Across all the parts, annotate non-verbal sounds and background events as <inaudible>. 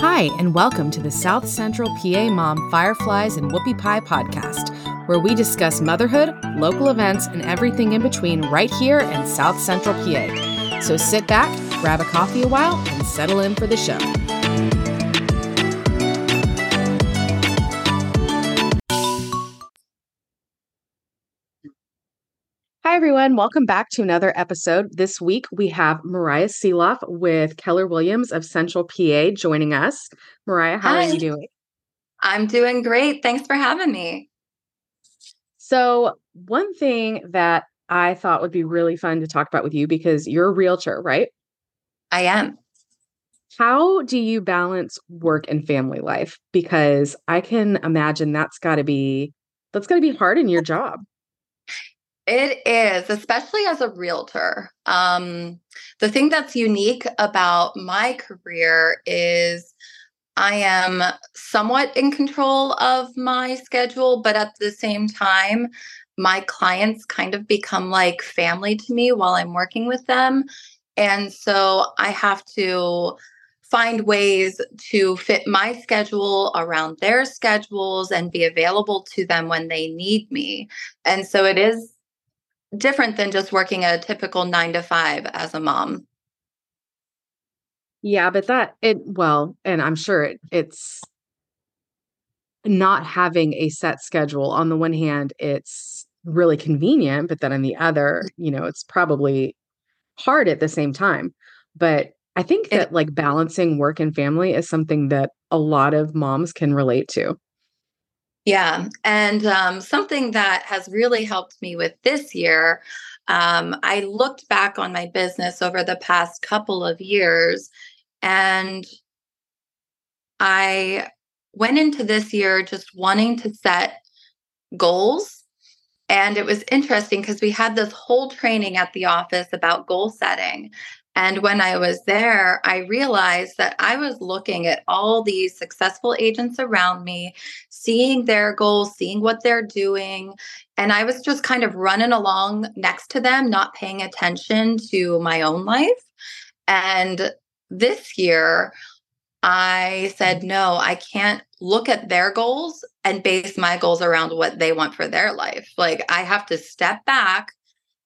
Hi, and welcome to the South Central PA Mom Fireflies and Whoopie Pie podcast, where we discuss motherhood, local events, and everything in between right here in South Central PA. So sit back, grab a coffee a while, and settle in for the show. Everyone. Welcome back to another episode. This week we have Mariah Sielaff with Keller Williams of Central PA joining us. Mariah, how Hi. are you doing? I'm doing great. Thanks for having me. So, one thing that I thought would be really fun to talk about with you because you're a realtor, right? I am. How do you balance work and family life? Because I can imagine that's got to be that's got to be hard in your job. It is, especially as a realtor. Um, the thing that's unique about my career is I am somewhat in control of my schedule, but at the same time, my clients kind of become like family to me while I'm working with them. And so I have to find ways to fit my schedule around their schedules and be available to them when they need me. And so it is different than just working a typical nine to five as a mom. Yeah, but that it well, and I'm sure it, it's not having a set schedule. On the one hand, it's really convenient, but then on the other, mm-hmm. you know, it's probably hard at the same time. But I think It- that like balancing work and family is something that a lot of moms can relate to. Yeah. And um, something that has really helped me with this year, um, I looked back on my business over the past couple of years and I went into this year just wanting to set goals. And it was interesting because we had this whole training at the office about goal setting. And when I was there, I realized that I was looking at all these successful agents around me, seeing their goals, seeing what they're doing. And I was just kind of running along next to them, not paying attention to my own life. And this year, I said, mm-hmm. no, I can't look at their goals and base my goals around what they want for their life. Like, I have to step back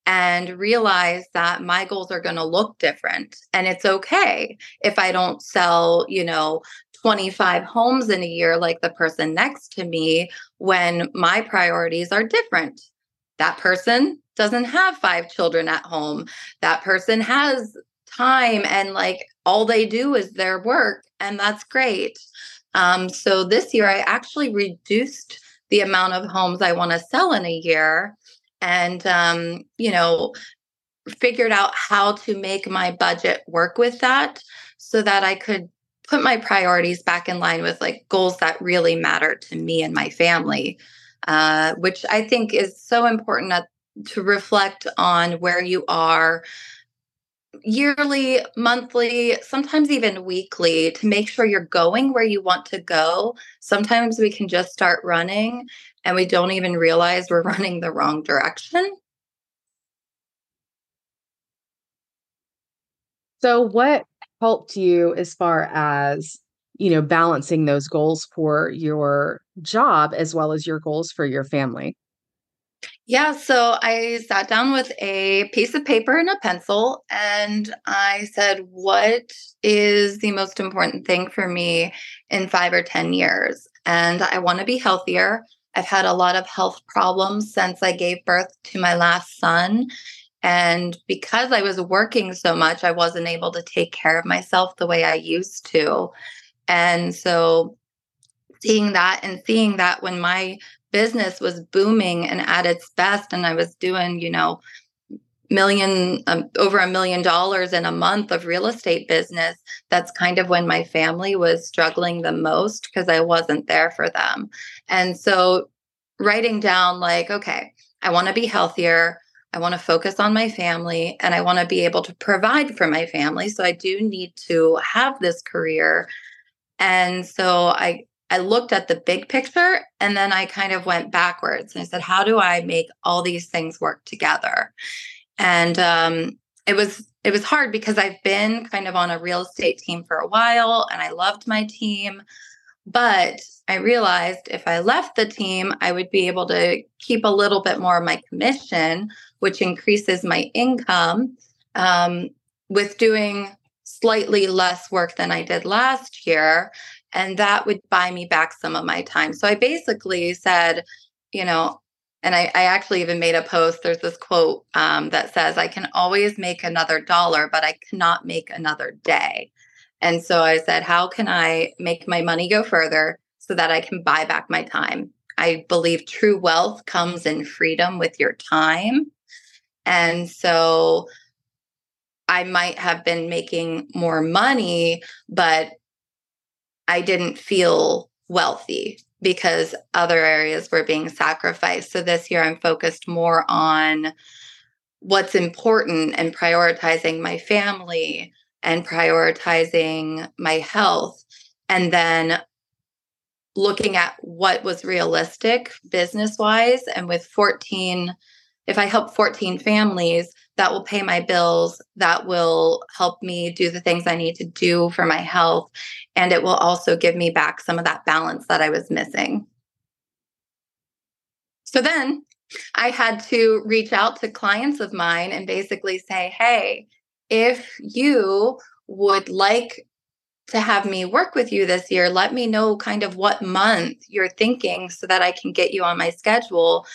and realize that my goals are going to look different. And it's okay if I don't sell, you know, 25 homes in a year like the person next to me when my priorities are different. That person doesn't have five children at home. That person has time and like all they do is their work, and that's great. Um, so this year, I actually reduced the amount of homes I want to sell in a year and um, you know figured out how to make my budget work with that so that i could put my priorities back in line with like goals that really matter to me and my family uh, which i think is so important that, to reflect on where you are yearly monthly sometimes even weekly to make sure you're going where you want to go. Sometimes we can just start running and we don't even realize we're <laughs> running the wrong direction. So what helped you as far as, you know, balancing those goals for your job as well as your goals for your family? Yeah, so I sat down with a piece of paper and a pencil and I said, What is the most important thing for me in five or 10 years? And I want to be healthier. I've had a lot of health problems since I gave birth to my last son. And because I was working so much, I wasn't able to take care of myself the way I used to. And so, seeing that and seeing that when my business was booming and at its best, and I was doing, you know, million um, over a million dollars in a month of real estate business that's kind of when my family was struggling the most because i wasn't there for them and so writing down like okay i want to be healthier i want to focus on my family and i want to be able to provide for my family so i do need to have this career and so i I looked at the big picture and then I kind of went backwards and I said, how do I make all these things work together? And um, it was it was hard because I've been kind of on a real estate team for a while and I loved my team. But I realized if I left the team, I would be able to keep a little bit more of my commission, which increases my income um, with doing slightly less work than I did last year. And that would buy me back some of my time. So I basically said, you know, and I, I actually even made a post. There's this quote um, that says, I can always make another dollar, but I cannot make another day. And so I said, How can I make my money go further so that I can buy back my time? I believe true wealth comes in freedom with your time. And so I might have been making more money, but I didn't feel wealthy because other areas were being sacrificed. So this year I'm focused more on what's important and prioritizing my family and prioritizing my health and then looking at what was realistic business wise and with 14 if i help 14 families that will pay my bills, that will help me do the things I need to do for my health. And it will also give me back some of that balance that I was missing. So then I had to reach out to clients of mine and basically say, hey, if you would like to have me work with you this year, let me know kind of what month you're thinking so that I can get you on my schedule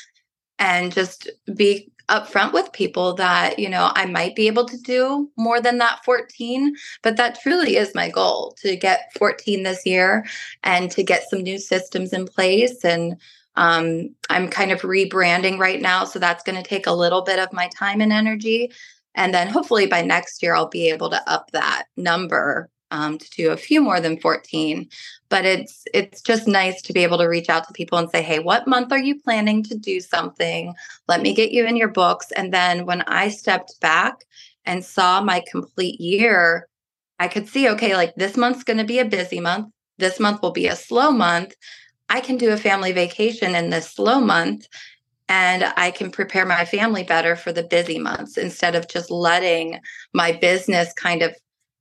and just be upfront with people that, you know, I might be able to do more than that 14, but that truly is my goal to get 14 this year and to get some new systems in place. And um, I'm kind of rebranding right now. So that's going to take a little bit of my time and energy. And then hopefully by next year, I'll be able to up that number um, to do a few more than 14 but it's it's just nice to be able to reach out to people and say hey what month are you planning to do something? Let me get you in your books. And then when i stepped back and saw my complete year i could see okay like this month's going to be a busy month. This month will be a slow month. I can do a family vacation in this slow month and I can prepare my family better for the busy months instead of just letting my business kind of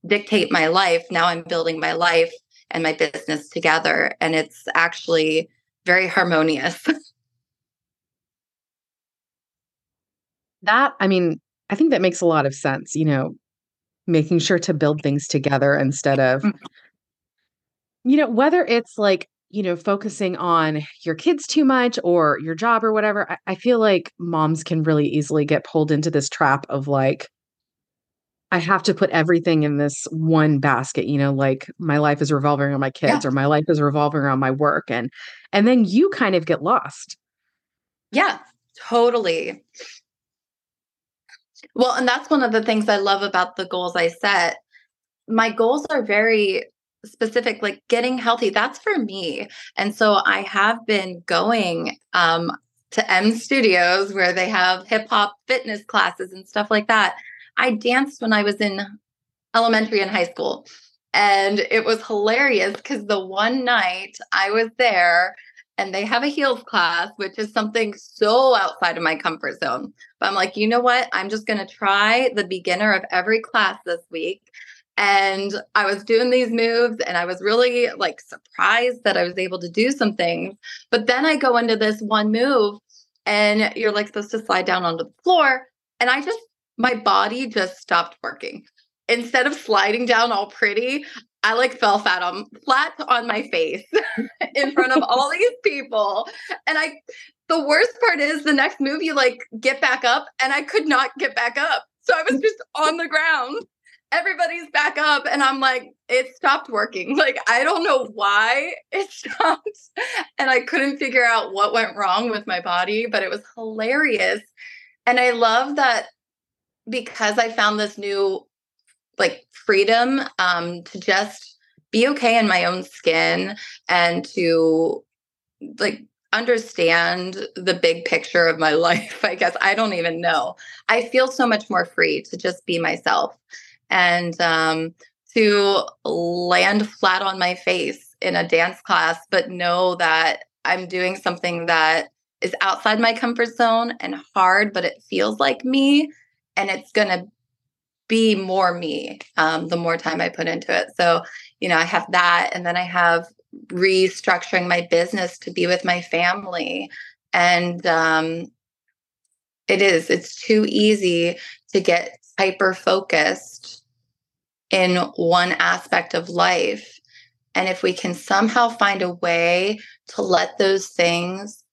dictate my life. Now I'm building my life and my business together. And it's actually very harmonious. <laughs> that, I mean, I think that makes a lot of sense, you know, making sure to build things together instead of, mm-hmm. you know, whether it's like, you know, focusing on your kids too much or your job or whatever. I, I feel like moms can really easily get pulled into this trap of like, I have to put everything in this one basket, you know, like my life is revolving around my kids yeah. or my life is revolving around my work and and then you kind of get lost. Yeah, totally. Well, and that's one of the things I love about the goals I set. My goals are very specific like getting healthy that's for me and so i have been going um to m studios where they have hip hop fitness classes and stuff like that I danced when I was in elementary and high school. And it was hilarious because the one night I was there and they have a heels class, which is something so outside of my comfort zone. But I'm like, you know what? I'm just going to try the beginner of every class this week. And I was doing these moves and I was really like surprised that I was able to do some things. But then I go into this one move and you're like supposed to slide down onto the floor. And I just my body just stopped working. Instead of sliding down all pretty, I like fell flat on flat on my face <laughs> in front of all <laughs> these people. And I the worst part is the next move you like get back up and I could not get back up. So I was mm. just on the ground. Everybody's back up and I'm like it stopped working. <laughs> Like I don't know why it <laughs> stopped and I couldn't figure out what went wrong with my body, but it was hilarious. And I love that because I found this new like freedom um, to just be okay in my own skin and to like understand the big picture of my <laughs> life. I guess I don't even know. I feel so much more free to just be myself and um, to land flat on my face in a dance class, but know that I'm doing something that is outside my comfort zone and hard, but it feels like me. And it's going to be more me um, the more time I put into it. So, you know, I have that. And then I have restructuring my business to be with my family. And um, it is, it's too easy to get hyper focused in one aspect of life. And if we can somehow find a way to let those things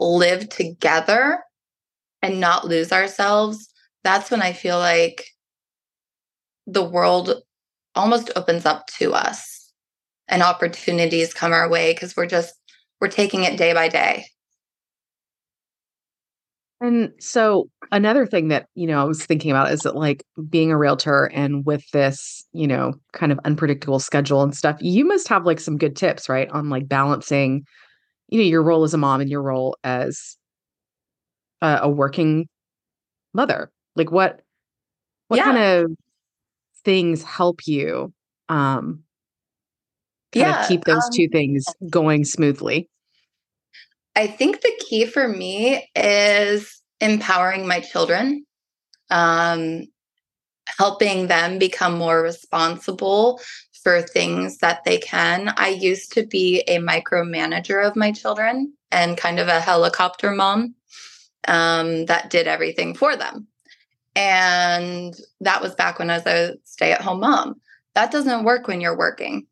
live together and not lose ourselves, that's when I feel like the world almost opens up to us and opportunities come our way because we're just we're taking it day by day and so another thing that, you know, I was thinking about is that like being a realtor and with this, you know, kind of unpredictable schedule and stuff, you must have like some good tips, right? On like balancing, you know, your role as a mom and your role as a, a working mother. Like what what yeah. kind of things help you um kind yeah, of keep those um, two things going smoothly? I think the key for me is empowering my children, um, helping them become more responsible for things that they can. I used to be a micromanager of my children and kind of a helicopter mom um, that did everything for them. And that was back when I was a stay at home mom. That doesn't work when you're working.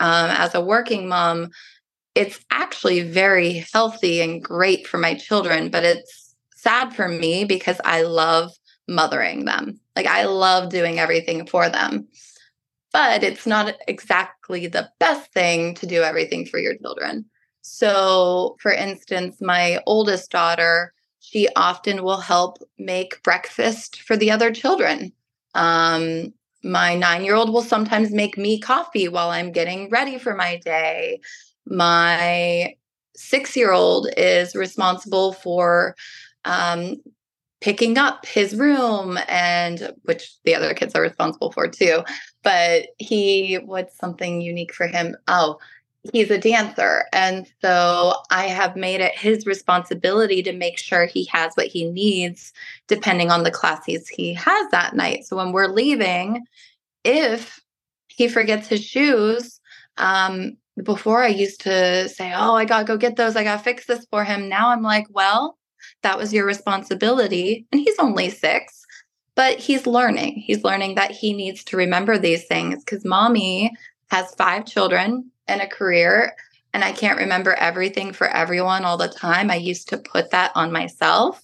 Um, as a working mom, it's actually very healthy and great for my children, but it's sad for me because I love mothering them. Like I love doing everything for them. But it's not exactly the best thing to do everything for your children. So, for instance, my oldest daughter, she often will help make breakfast for the other children. Um, my nine year old will sometimes make me coffee while I'm getting ready for my day. My six year old is responsible for um, picking up his room and which the other kids are responsible for too but he what's something unique for him? Oh he's a dancer and so i have made it his responsibility to make sure he has what he needs depending on the classes he has that night. So when we're leaving if he forgets his shoes um, before I used to say, Oh, I got to go get those. I got to fix this for him. Now I'm like, Well, that was your responsibility. And he's only six, but he's learning. He's learning that he needs to remember these things because mommy has five children and a career. And I can't remember everything for everyone all the time. I used to put that on myself.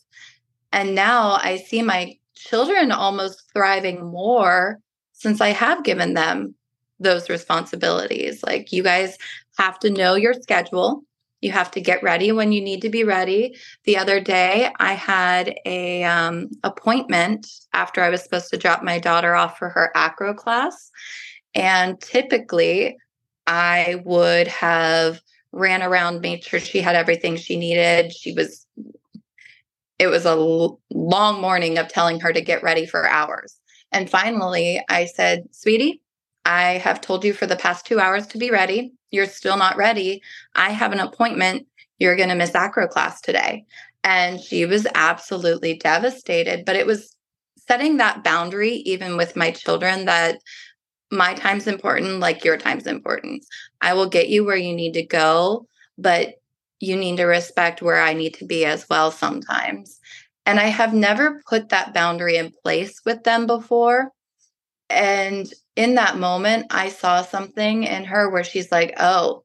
And now I see my children almost thriving more since I have given them those responsibilities. Like you guys have to know your schedule. You have to get ready when you need to be ready. The other day, I had a um, appointment after I was supposed to drop my daughter off for her acro class, and typically, I would have ran around, made sure she had everything she needed. She was. It was a l- long morning of telling her to get ready for hours. And finally, I said, Sweetie, I have told you for the past two hours to be ready. You're still not ready. I have an appointment. You're going to miss acro class today. And she was absolutely devastated. But it was setting that boundary, even with my children, that my time's important, like your time's important. I will get you where you need to go, but you need to respect where I need to be as well sometimes. And I have never put that boundary in place with them before. And in that moment, I saw something in her where she's like, oh,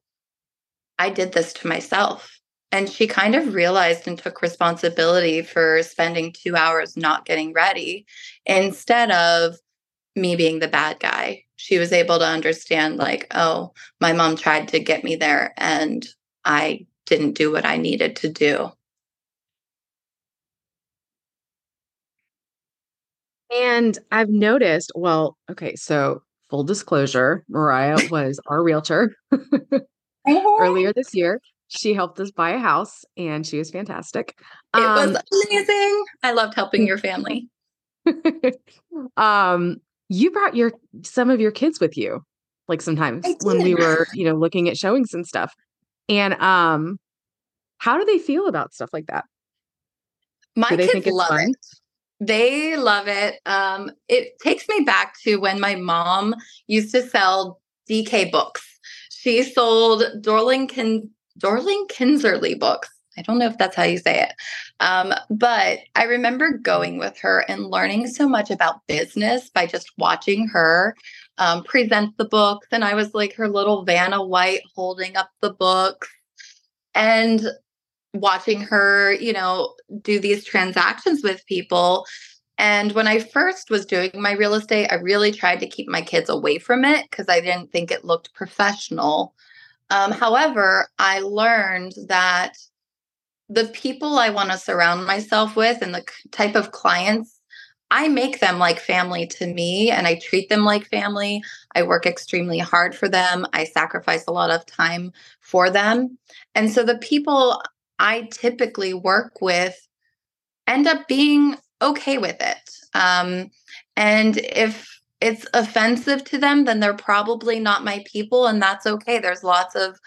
I did this to myself. And she kind of realized and took responsibility for spending two hours not getting ready instead of me being the bad guy. She was able to understand, like, oh, my mom tried to get me there and I didn't do what I needed to do. And I've noticed, well, okay, so full disclosure, Mariah <laughs> was our realtor earlier this year. She helped us buy a house and she was fantastic. It um, was amazing. I loved helping your family. <laughs> um, you brought your some of your kids with you. like sometimes when we were, <laughs> you know, looking at showings and stuff. And um how do they feel about stuff like that? My kids love fun? it. They love it. Um, it takes me back to when my mom used to sell DK books. She sold Dorling, Kin- Dorling Kinserly books. I don't know if that's how you say it. Um, but I remember going with her and learning so much about business by just watching her um, present the books. And I was like her little Vanna White holding up the books and watching her, you know, do these transactions with people. And when I first was doing my real estate, I really tried to keep my kids away from it because I didn't think it looked professional. Um, however, I learned that the people I want to surround myself with and the type of clients, I make them like family to me and I treat them like family. I work extremely hard for them. I sacrifice a lot of time for them. And so the people I typically work with end up being okay with it. Um, and if it's offensive to them, then they're probably not my people, and that's okay. There's lots of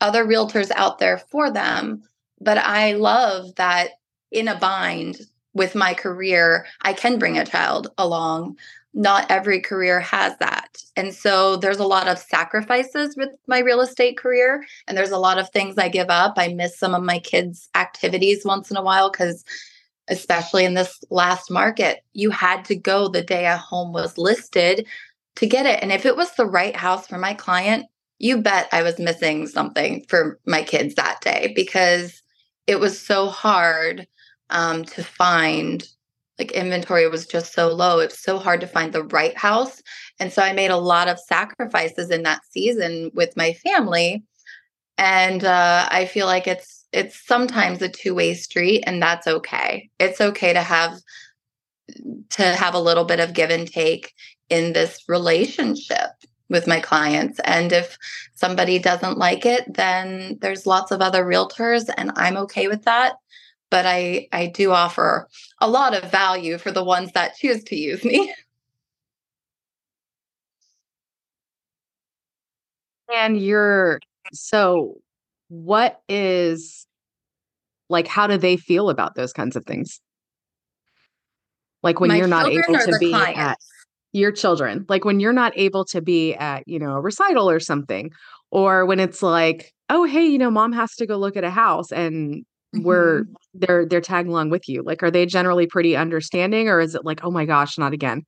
other realtors out there for them. But I love that in a bind with my career, I can bring a child along. Not every career has that. And so there's a lot of sacrifices with my real estate career. And there's a lot of things I give up. I miss some of my kids' activities once in a while because, especially in this last market, you had to go the day a home was listed to get it. And if it was the right house for my client, you bet I was missing something for my kids that day because it was so hard um, to find like inventory was just so low it's so hard to find the right house and so i made a lot of sacrifices in that season with my family and uh, i feel like it's it's sometimes a two-way street and that's okay it's okay to have to have a little bit of give and take in this relationship with my clients. And if somebody doesn't like it, then there's lots of other realtors and I'm okay with that. But I I do offer a lot of value for the ones that choose to use me. <laughs> And you're so what is like how do they feel about those kinds of things? Like when my you're not able to be clients? at your children like when you're not able to be at you know a recital or something or when it's like oh hey you know mom has to go look at a house and mm-hmm. we're they're they're tagging along with you like are they generally pretty understanding or is it like oh my gosh not again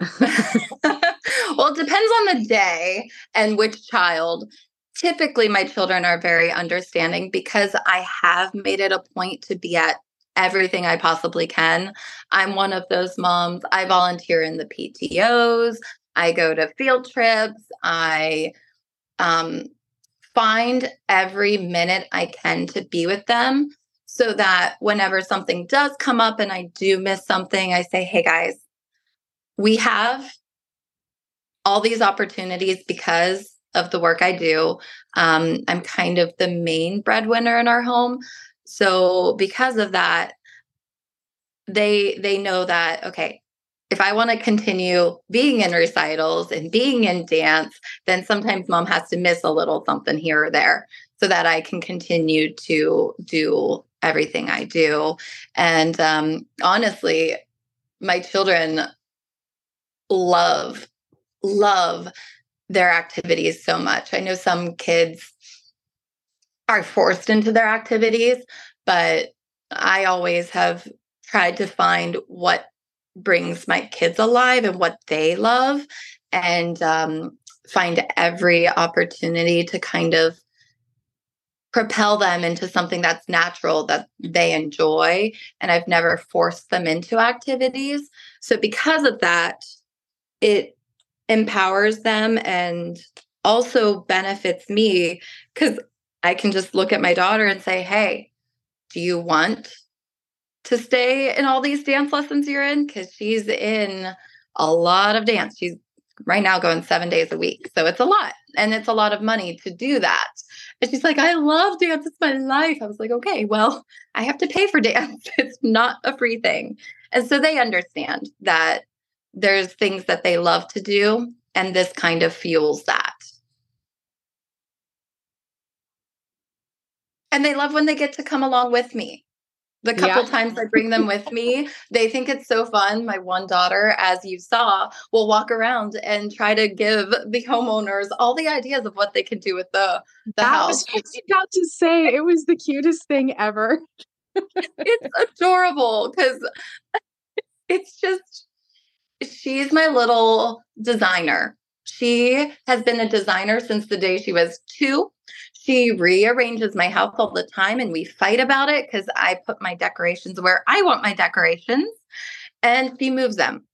<laughs> well it depends on the day and which child typically my children are very understanding because i have made it a point to be at everything I possibly can. I'm one of those moms. I volunteer in the PTOs, I go to field trips, I um, find every minute I can to be with them so that whenever something does come up and I do miss something, I say, hey guys, we have all these opportunities because of the work I do. Um, I'm kind of the main breadwinner in our home. So because of that, they they know that okay, if I want to continue being in recitals and being in dance, then sometimes mom has to miss a little something here or there so that I can continue to do everything I do. And um, honestly, my children love, love their activities so much. I know some kids are forced into their activities, but I always have tried to find what brings my kids alive and what they love and um, find every opportunity to kind of propel them into something that's natural that they enjoy and i've never forced them into activities. So because of that it empowers them and also benefits me because I can just look at my daughter and say, hey, do you want to stay in all these dance lessons you're in? Because she's in a lot of dance. She's right now going seven days a week. So it's a lot. And it's a lot of money to do that. And she's like, I love dance. It's my life. I was like, okay, well, I have to pay for <laughs> dance. It's not a free thing. And so they understand that there's things that they love to do And this kind of fuels that. And they love when they get to come along with me. The couple yeah. times I bring them with me, they think it's so fun. My one daughter, as you saw, will walk around and try to give the homeowners all the ideas of what they could do with the, the that house. Was about to say it was the cutest thing ever. it's adorable because <laughs> it's just she's my little designer. She has been a designer since the day she was two. She rearranges my house all the time and we fight about it because I put my decorations where I want my decorations and she moves them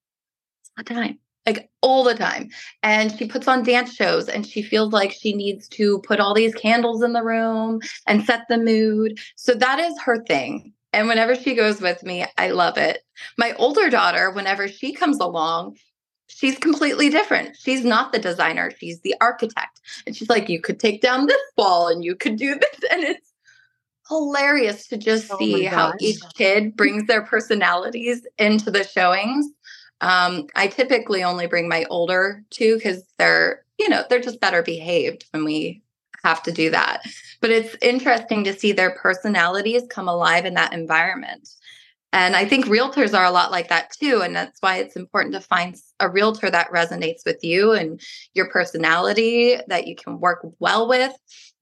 all the time, like all the time. And she puts on dance shows and she feels like she needs to put all these candles in the room and set the mood. So that is her thing. And whenever she goes with me, I love it. My older daughter, whenever she comes along, she's completely different. She's not the designer, she's the architect. And she's like, you could take down this wall and you could do <laughs> this. And it's hilarious to just oh see how each kid brings their personalities into the showings. Um, I typically only bring my older two because they're, you know, they're just better behaved when we have to do that. But it's interesting to see their personalities come alive in that environment. And I think realtors are a lot like that too. And that's why it's important to find a realtor that resonates with you and your personality that you can work well with.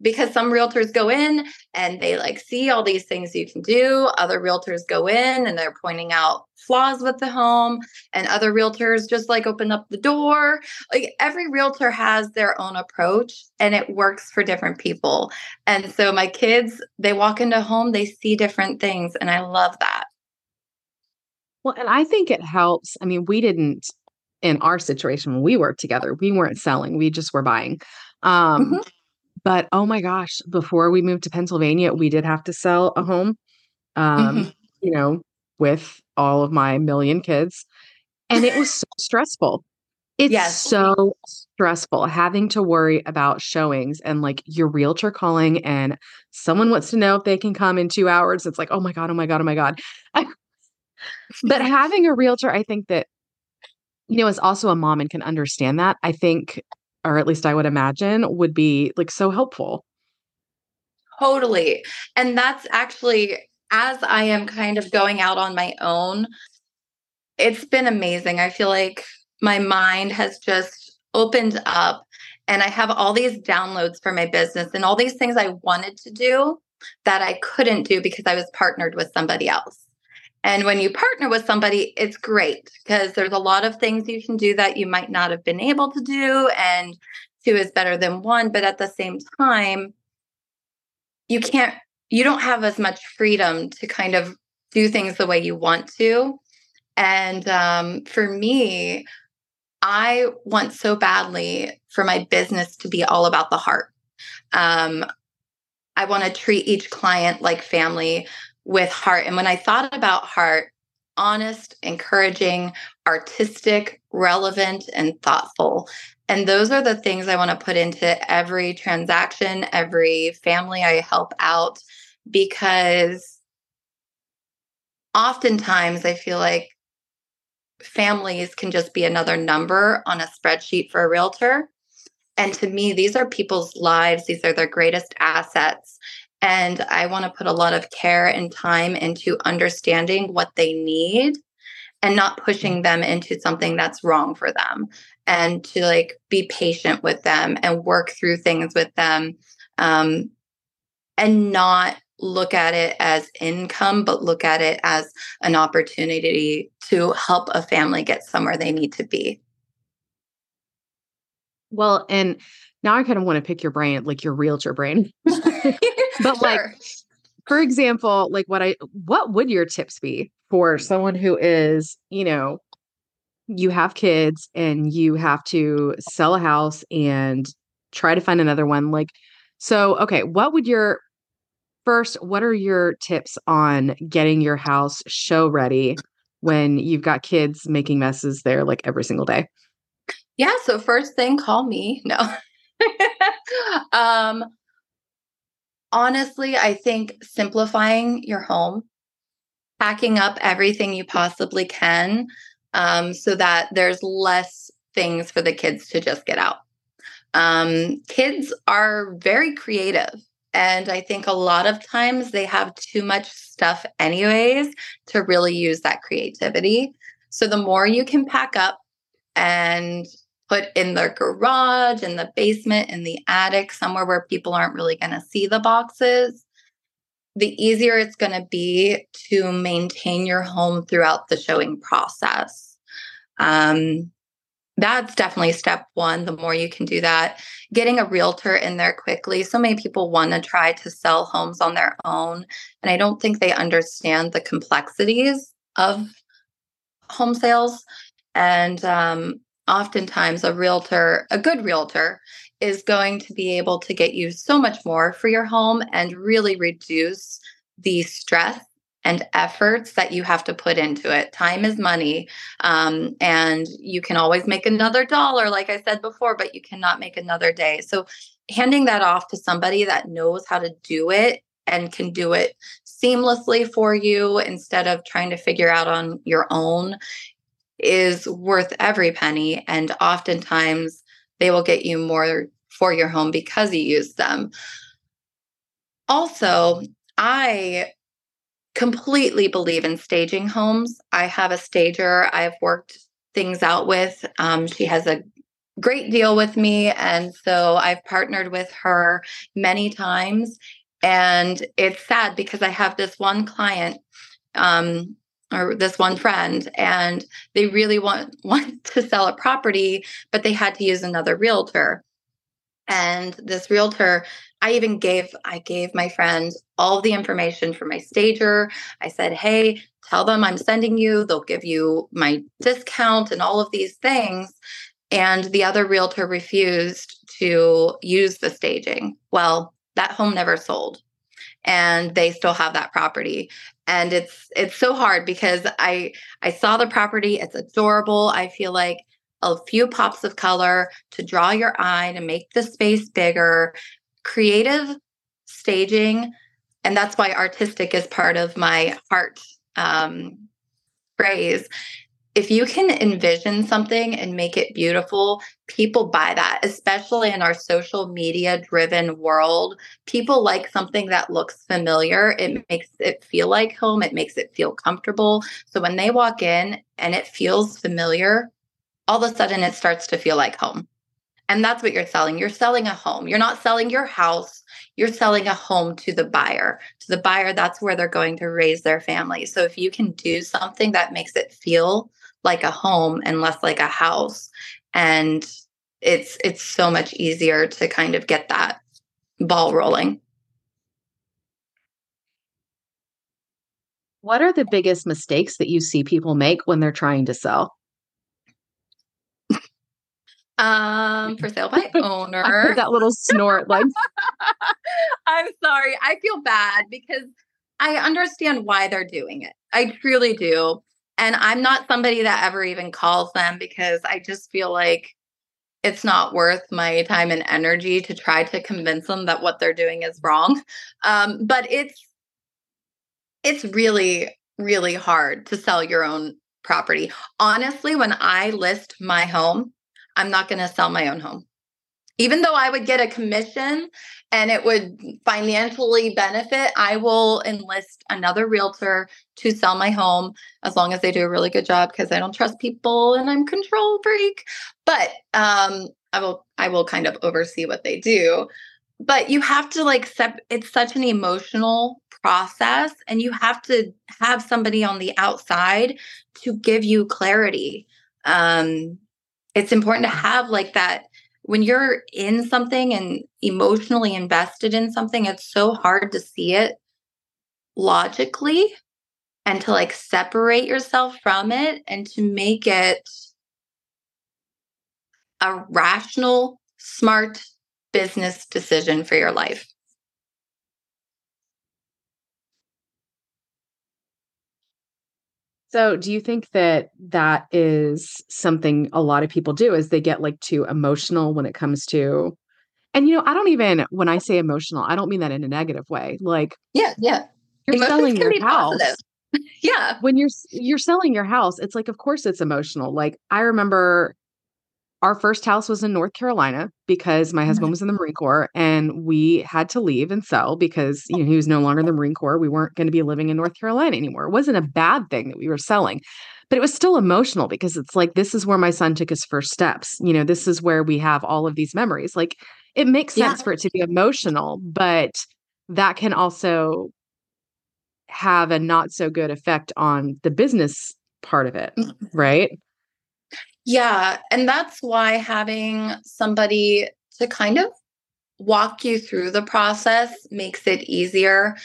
Because some realtors go in and they like see all these things you can do. Other realtors go in and they're pointing out flaws with the home. And other realtors just like open up the door. Like every realtor has their own approach and it works for different people. And so my kids, they walk into home, they see different things. And I love that. Well, and I think it helps. I mean, we didn't in our situation when we worked together, we weren't selling, we just were buying. Um, mm-hmm. But oh my gosh, before we moved to Pennsylvania, we did have to sell a home, um, mm-hmm. you know, with all of my million kids. And it was so stressful. It's yes. so stressful having to worry about showings and like your realtor calling and someone wants to know if they can come in two hours. It's like, oh my God, oh my God, oh my God. <laughs> but <laughs> having a realtor, I think that, you know, as also a mom and can understand that, I think, or at least I would imagine, would be like so helpful. Totally. And that's actually, as I am kind of going out on my own, it's been amazing. I feel like my mind has just opened up and I have all these downloads for my business and all these things I wanted to do that I couldn't do because I was partnered with somebody else. And when you partner with somebody, it's great because there's a lot of things you can do that you might not have been able to do. And two is better than one. But at the same time, you can't, you don't have as much freedom to kind of do things the way you want to. And um, for me, I want so badly for my business to be all about the heart. Um, I want to treat each client like family with heart. And when I thought about heart, honest, encouraging, artistic, relevant, and thoughtful. And those are the things I want to put into every transaction, every family I help out, because oftentimes I feel like families can just be another number on a spreadsheet for a realtor. And to me, these are people's lives, these are their greatest assets. And I want to put a lot of care and time into understanding what they need and not pushing them into something that's wrong for them and to like be patient with them and work through things with them um, and not look at it as income but look at it as an opportunity to help a family get somewhere they need to be. Well and now i kind of want to pick your brain like your realtor brain <laughs> but sure. like for example, like what I what would your tips be for someone who is, you know, you have kids and you have to sell a house and try to find another one like so okay, what would your first what are your tips on getting your house show ready when you've got kids making messes there like every single day? Yeah, so first thing call me. No. <laughs> um honestly, I think simplifying your home, packing up everything you possibly can um, so that there's less things for the kids to just get out. Um, kids are very creative. And I think a lot of times they have too much stuff, anyways, to really use that creativity. So the more you can pack up and put in the garage, in the basement, in the attic, somewhere where people aren't really going to see the boxes, the easier it's going to be to maintain your home throughout the showing process. Um, that's definitely step one. The more you can do that, getting a realtor in there quickly. So many people want to try to sell homes on their own. And I don't think they understand the complexities of home sales. And um, oftentimes, a realtor, a good realtor, is going to be able to get you so much more for your home and really reduce the stress and efforts that you have to put into it. Time is money. Um, and you can always make another dollar, like I said before, but you cannot make another day. So, handing that off to somebody that knows how to do it and can do it seamlessly for you instead of trying to figure out on your own is worth every penny. And oftentimes they will get you more for your home because you use them. Also, I completely believe in staging homes. I have a stager I've worked things out with. Um, she has a great deal with me. And so I've partnered with her many times. And it's sad because I have this one client um, or this one friend, and they really want, <laughs> want to sell a property, but they had to use another realtor. And this realtor I even gave I gave my friend all the information for my stager. I said, "Hey, tell them I'm sending you. They'll give you my discount and all of these things." And the other realtor refused to use the staging. Well, that home never sold. And they still have that property. And it's it's so hard because I I saw the property, it's adorable. I feel like a few pops of color to draw your eye to make the space bigger creative staging and that's why artistic is part of my heart um, phrase if you can envision something and make it beautiful people buy that especially in our social media driven world people like something that looks familiar it makes it feel like home it makes it feel comfortable so when they walk in and it feels familiar all of a sudden it starts to feel like home and that's what you're selling. You're selling a home. You're not selling your house. You're selling a home to the buyer. To the buyer, that's where they're going to raise their family. So if you can do something that makes it feel like a home and less like a house, and it's it's so much easier to kind of get that ball rolling. What are the biggest mistakes that you see people make when they're trying to sell? Um, for sale by <laughs> owner. that little snort, like <laughs> I'm sorry. I feel bad because I understand why they're doing it. I truly do. And I'm not somebody that ever even calls them because I just feel like it's not worth my time and energy to try to convince them that what they're doing is wrong. Um, but it's it's really, really hard to sell your own property. Honestly, when I list my home, I'm not going to sell my own home. Even though I would get a commission and it would financially benefit, I will enlist another realtor to sell my home as long as they do a really good job because I don't trust people and I'm control freak. But um, I will I will kind of oversee what they do. But you have to like sep- it's such an emotional process and you have to have somebody on the outside to give you clarity. Um, it's important to have like that when you're in something and emotionally invested in something it's so hard to see it logically and to like separate yourself from it and to make it a rational smart business decision for your life So, do you think that that is something a lot of people do is they get like too emotional when it comes to and you know, I don't even when I say emotional, I don't mean that in a negative way. Like Yeah, yeah. You're Emotions selling your house. <laughs> yeah. When you're you're selling your house, it's like of course it's emotional. Like I remember our first house was in North Carolina because my husband was in the Marine Corps and we had to leave and sell because you know he was no longer in the Marine Corps. We weren't going to be living in North Carolina anymore. It wasn't a bad thing that we were selling. But it was still emotional because it's like this is where my son took his first steps. You know, this is where we have all of these memories. Like it makes sense yeah. for it to be emotional, but that can also have a not so good effect on the business part of it, mm-hmm. right? Yeah. And that's why having somebody to kind of walk you through the process makes it easier.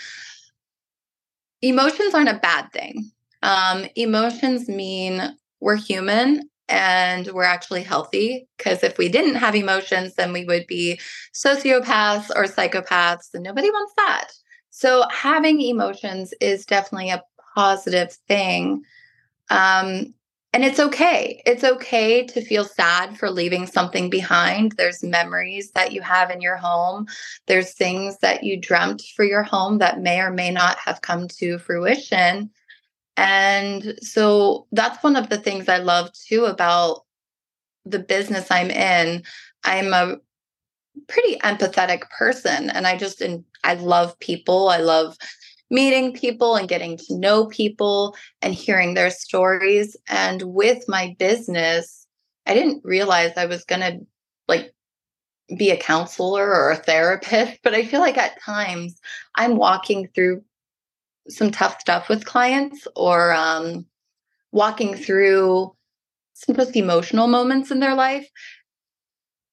Emotions aren't a bad thing. Um, emotions mean we're human and we're actually healthy. Because if we didn't have emotions, then we would be sociopaths or psychopaths, and nobody wants that. So, having emotions is definitely a positive thing. Um, and it's okay. It's okay to feel sad for leaving something behind. There's memories that you have in your home. There's things that you dreamt for your home that may or may not have come to fruition. And so that's one of the things I love too about the business I'm in. I'm a pretty empathetic person and I just I love people. I love meeting people and getting to know people and hearing their stories. And with my business, I didn't realize I was going to like be a counselor or a therapist, <laughs> but I feel like at times I'm walking through some tough stuff with clients or um, walking through some just emotional moments in their life.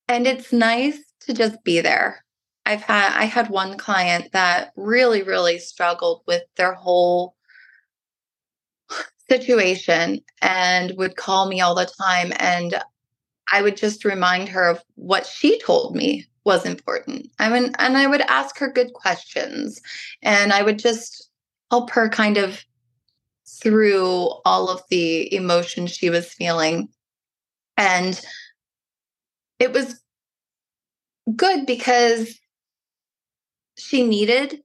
And it's nice to just be there I've had I had one client that really really struggled with their whole situation and would call me all the time and I would just remind her of what she told me was important. I mean and I would ask her good questions and I would just help her kind of through all of the emotions she was feeling and it was good because she needed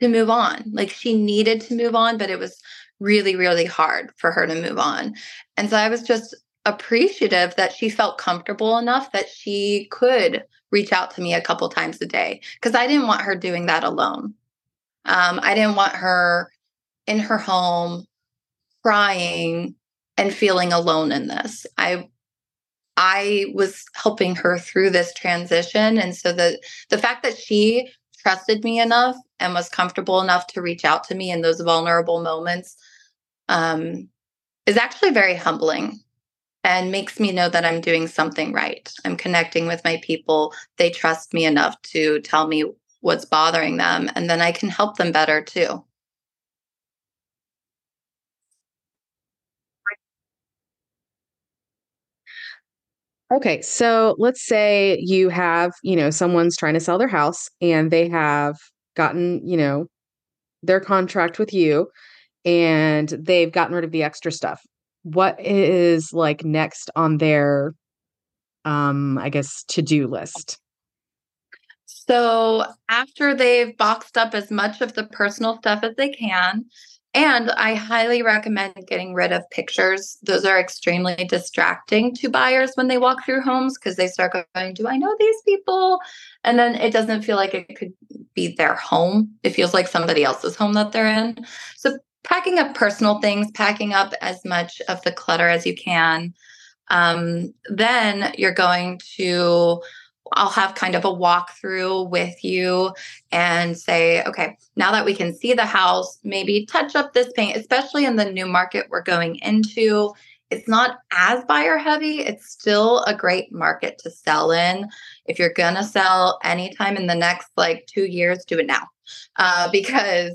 to move on. Like she needed to move on, but it was really, really hard for her to move on. And so I was just appreciative that she felt comfortable enough that she could reach out to me a couple times a day because I didn't want her doing that alone. Um, I didn't want her in her home crying and feeling alone in this. I I was helping her through this transition and so the the fact that she trusted me enough and was comfortable enough to reach out to me in those vulnerable moments um, is actually very humbling and makes me know that I'm doing something right. I'm connecting with my people. They trust me enough to tell me what's bothering them, and then I can help them better too. Okay, so let's say you have, you know, someone's trying to sell their house and they have gotten, you know, their contract with you and they've gotten rid of the extra stuff. What is like next on their um I guess to-do list? So, after they've boxed up as much of the personal stuff as they can, and I highly recommend getting rid of pictures. Those are extremely distracting to buyers when they walk through homes because they start going, Do I know these people? And then it doesn't feel like it could be their home. It feels like somebody else's home that they're in. So, packing up personal things, packing up as much of the clutter as you can. Um, then you're going to I'll have kind of a walkthrough with you and say, okay, now that we can see the house, maybe touch up this paint, especially in the new market we're going into. It's not as buyer heavy. It's still a great market to sell in. If you're going to sell anytime in the next like two years, do it now uh, <laughs> because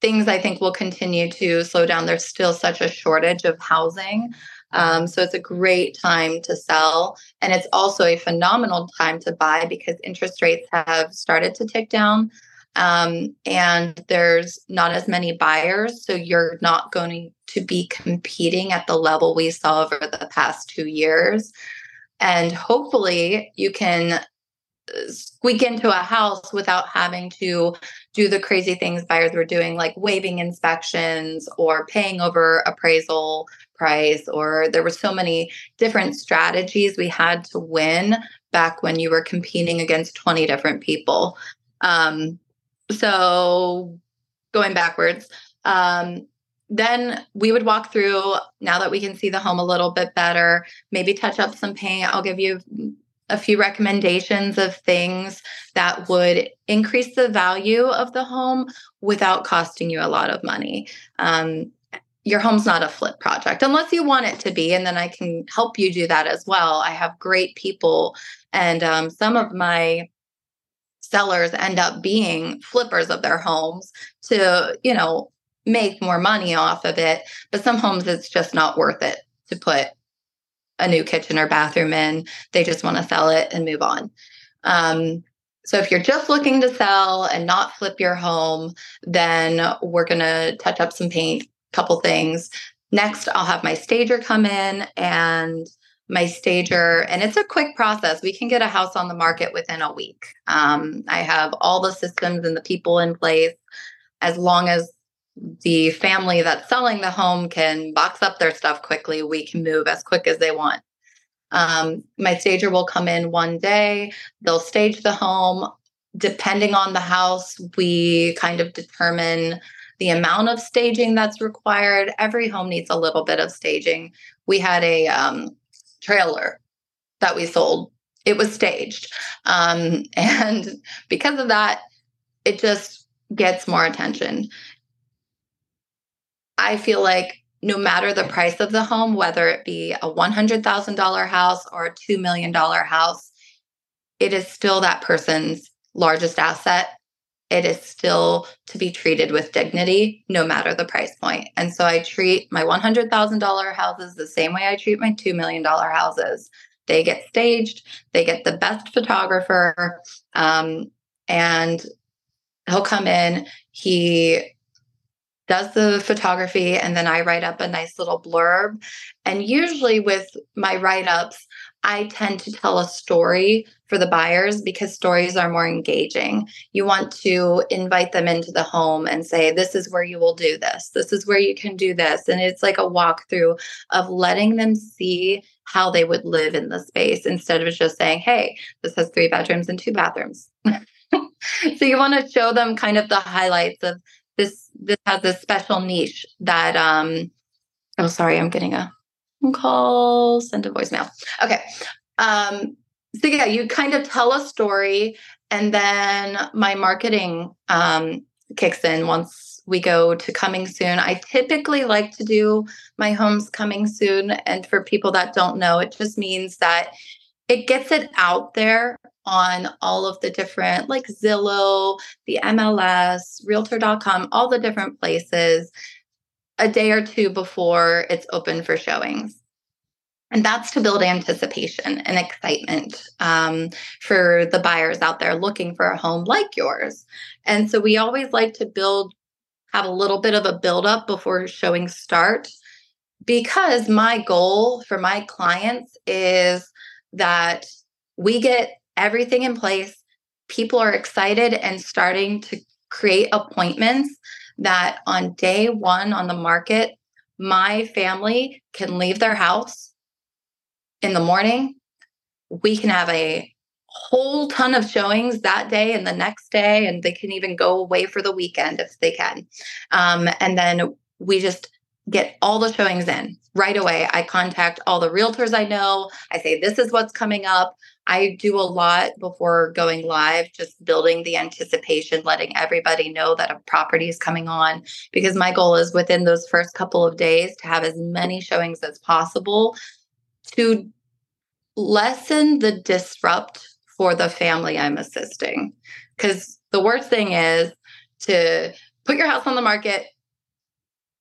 things I think will continue to slow down. There's still such a shortage of housing. Um, so it's a great time to sell. And it's also a phenomenal time to buy because interest rates have started to tick down. Um, and there's not as many buyers. So you're not going to be competing at the level we saw over the past two years. And hopefully you can squeak into a house without having to do the crazy things buyers were doing, like waiving inspections or paying over appraisal price or there were so many different strategies we had to win back when you were competing against 20 different people um, so going backwards um, then we would walk through now that we can see the home a little bit better maybe touch up some paint i'll give you a few recommendations of things that would increase the value of the home without costing you a lot of money. Um, your home's not a flip project unless you want it to be, and then I can help you do that as well. I have great people, and um, some of my sellers end up being flippers of their homes to, you know, make more money off of it. But some homes, it's just not worth it to put a new kitchen or bathroom in. They just want to sell it and move on. Um, so if you're just looking to sell and not flip your home, then we're going to touch up some paint, couple things. Next, I'll have my stager come in and my stager, and it's a quick process. We can get a house on the market within a week. Um, I have all the systems and the people in place as long as the family that's selling the home can box up their stuff quickly, we can move as quick as they want. Um, my stager will come in one day, they'll stage the home. Depending on the house, we kind of determine the amount of staging that's required. Every home needs a little bit of staging. We had a um, trailer that we sold, it was staged. Um, <laughs> and because of that, it just gets more attention. I feel like no matter the price of the home, whether it be a $100,000 house or a $2 million house, it is still that person's largest asset. It is still to be treated with dignity, no matter the price point. And so I treat my $100,000 houses the same way I treat my $2 million houses. They get staged, they get the best photographer, um, and he'll come in. He does the photography and then I write up a nice little blurb. And usually with my write ups, I tend to tell a story for the buyers because stories are more engaging. You want to invite them into the home and say, This is where you will do this. This is where you can do this. And it's like a walkthrough of letting them see how they would live in the space instead of just saying, Hey, this has three bedrooms and two bathrooms. <laughs> so you want to show them kind of the highlights of this this has a special niche that um oh sorry i'm getting a phone call send a voicemail. Okay um so yeah you kind of tell a story and then my marketing um kicks in once we go to coming soon. I typically like to do my homes coming soon and for people that don't know it just means that it gets it out there on all of the different, like Zillow, the MLS, realtor.com, all the different places a day or two before it's open for showings. And that's to build anticipation and excitement um, for the buyers out there looking for a home like yours. And so we always like to build, have a little bit of a buildup before showings start, because my goal for my clients is that we get everything in place. People are excited and starting to create appointments that on day one on the market, my family can leave their house in the morning. We can have a whole ton of showings that day and the next day, and they can even go away for the weekend if they can. Um, and then we just get all the showings in right away. I contact all the realtors I know. I say, This is what's coming up. I do a lot before going live, just building the anticipation, letting everybody know that a property is coming on. Because my goal is within those first couple of days to have as many showings as possible to lessen the disrupt for the family I'm assisting. Because the worst thing is to put your house on the market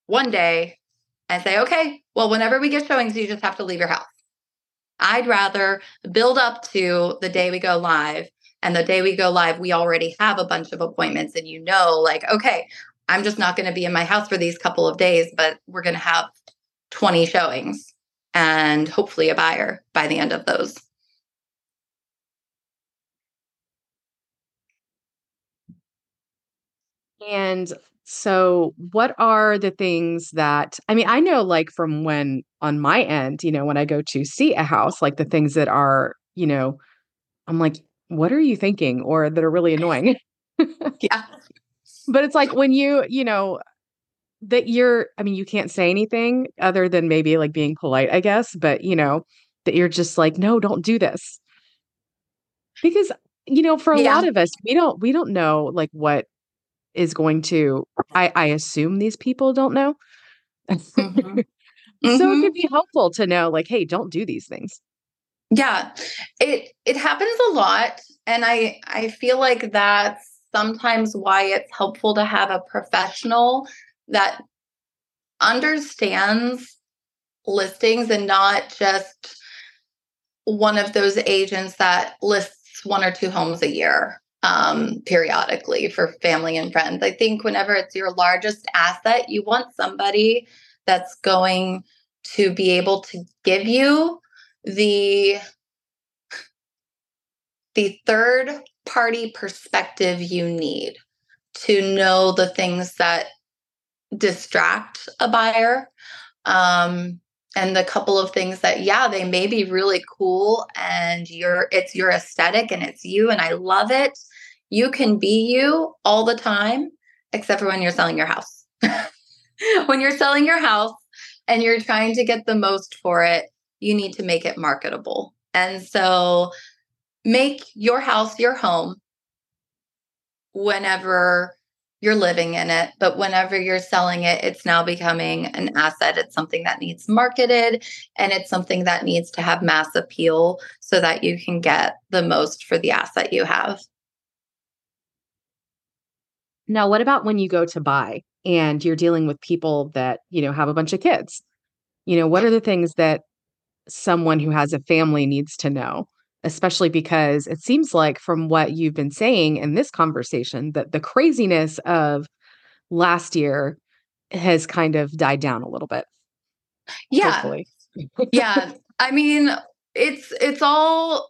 one day and say, okay, well, whenever we get showings, you just have to leave your house. I'd rather build up to the day we go live. And the day we go live, we already have a bunch of appointments, and you know, like, okay, I'm just not going to be in my house for these couple of days, but we're going to have 20 showings and hopefully a buyer by the end of those. And So, what are the things that I mean, I know like from when on my end, you know, when I go to see a house, like the things that are, you know, I'm like, what are you thinking? Or that are really annoying. <laughs> Yeah. But it's like when you, you know, that you're, I mean, you can't say anything other than maybe like being polite, I guess, but you know, that you're just like, no, don't do this. Because, you know, for a Yeah. lot of us, we don't we don't know like what is going to I I assume these people don't know. Mhm. <laughs> So it Mhm. could be helpful to know like, hey, don't do these things. Yeah. It it happens a lot and I I feel like that's sometimes why it's helpful to have a professional that understands listings and not just one of those agents that lists one or two homes a year um, periodically for family and friends. I think whenever it's your largest asset, you want somebody that's going to be able to give you the the third party perspective you need to know the things that distract a buyer um, and the couple of things that yeah they may be really cool and you're it's your aesthetic and it's you and i love it. You can be you all the time except for when you're selling your house. <laughs> When you're selling your house and you're trying to get the most for it you need to make it marketable. And so make your house your home whenever you're living in it but whenever you're selling it it's now becoming an asset it's something that needs marketed and it's something that needs to have mass appeal so that you can get the most for the asset you have Now, what about when you go to buy and you're dealing with people that, you know, have a bunch of kids? You know, what are the things that someone who has a family needs to know? Especially because it seems like from what you've been saying in this conversation that the craziness of last year has kind of died down a little bit, yeah yeah <laughs> i mean it's it's all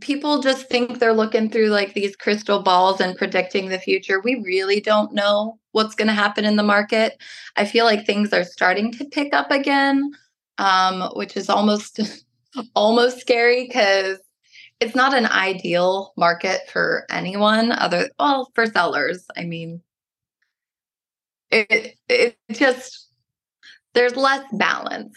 people just think they're looking through like these crystal balls and predicting the future. We really don't know what's going to happen in the market. I feel like things are starting to pick up again, um, which is almost <laughs> almost scary because it's not an ideal market for anyone other well for sellers. I mean, it it just there's less balance.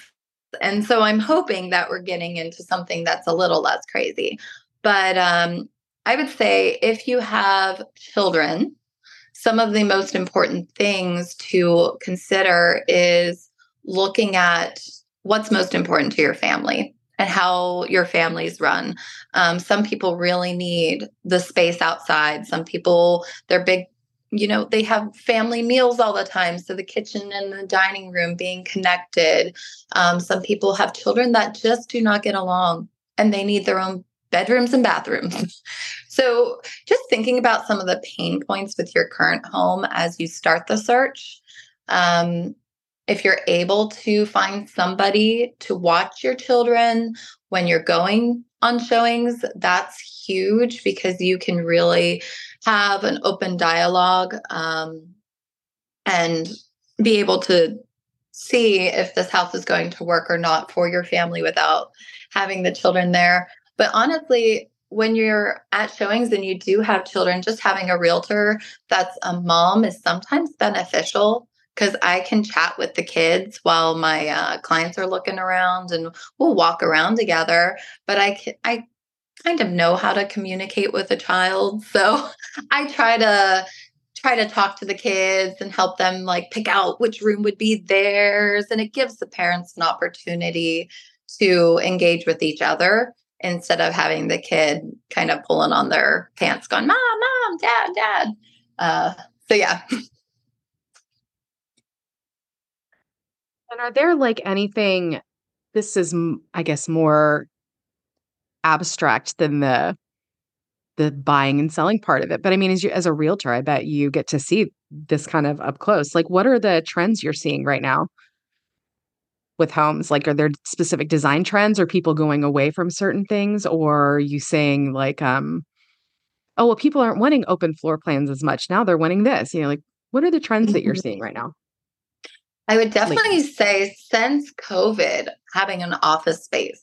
And so I'm hoping that we're getting into something that's a little less crazy. But um, I would say if you have children, some of the most important things to consider is looking at what's most important to your family and how your families run. Um, some people really need the space outside. Some people, they're big you know they have family meals all the time so the kitchen and the dining room being connected um, some people have children that just do not get along and they need their own bedrooms and bathrooms <laughs> so just thinking about some of the pain points with your current home as you start the search um, if you're able to find somebody to watch your children when you're going on showings that's huge because you can really have an open dialogue um, and be able to see if this house is going to work or not for your family without having the children there. But honestly, when you're at showings and you do have children, just having a realtor that's a mom is sometimes beneficial because I can chat with the kids while my uh, clients are looking around and we'll walk around together. But I I kind of know how to communicate with a child. So <laughs> I try to try to talk to the kids and help them like pick out which room would be theirs and it gives the parents an opportunity to engage with each other instead of having the kid kind of pulling on their pants going mom mom dad dad uh, so yeah <laughs> And are there like anything this is I guess more abstract than the the buying and selling part of it. But I mean as you as a realtor, I bet you get to see this kind of up close. Like what are the trends you're seeing right now with homes? Like are there specific design trends or people going away from certain things or are you saying like um oh well people aren't wanting open floor plans as much now they're wanting this you know like What are the trends that you're seeing right now? I would definitely like, say since COVID, having an office space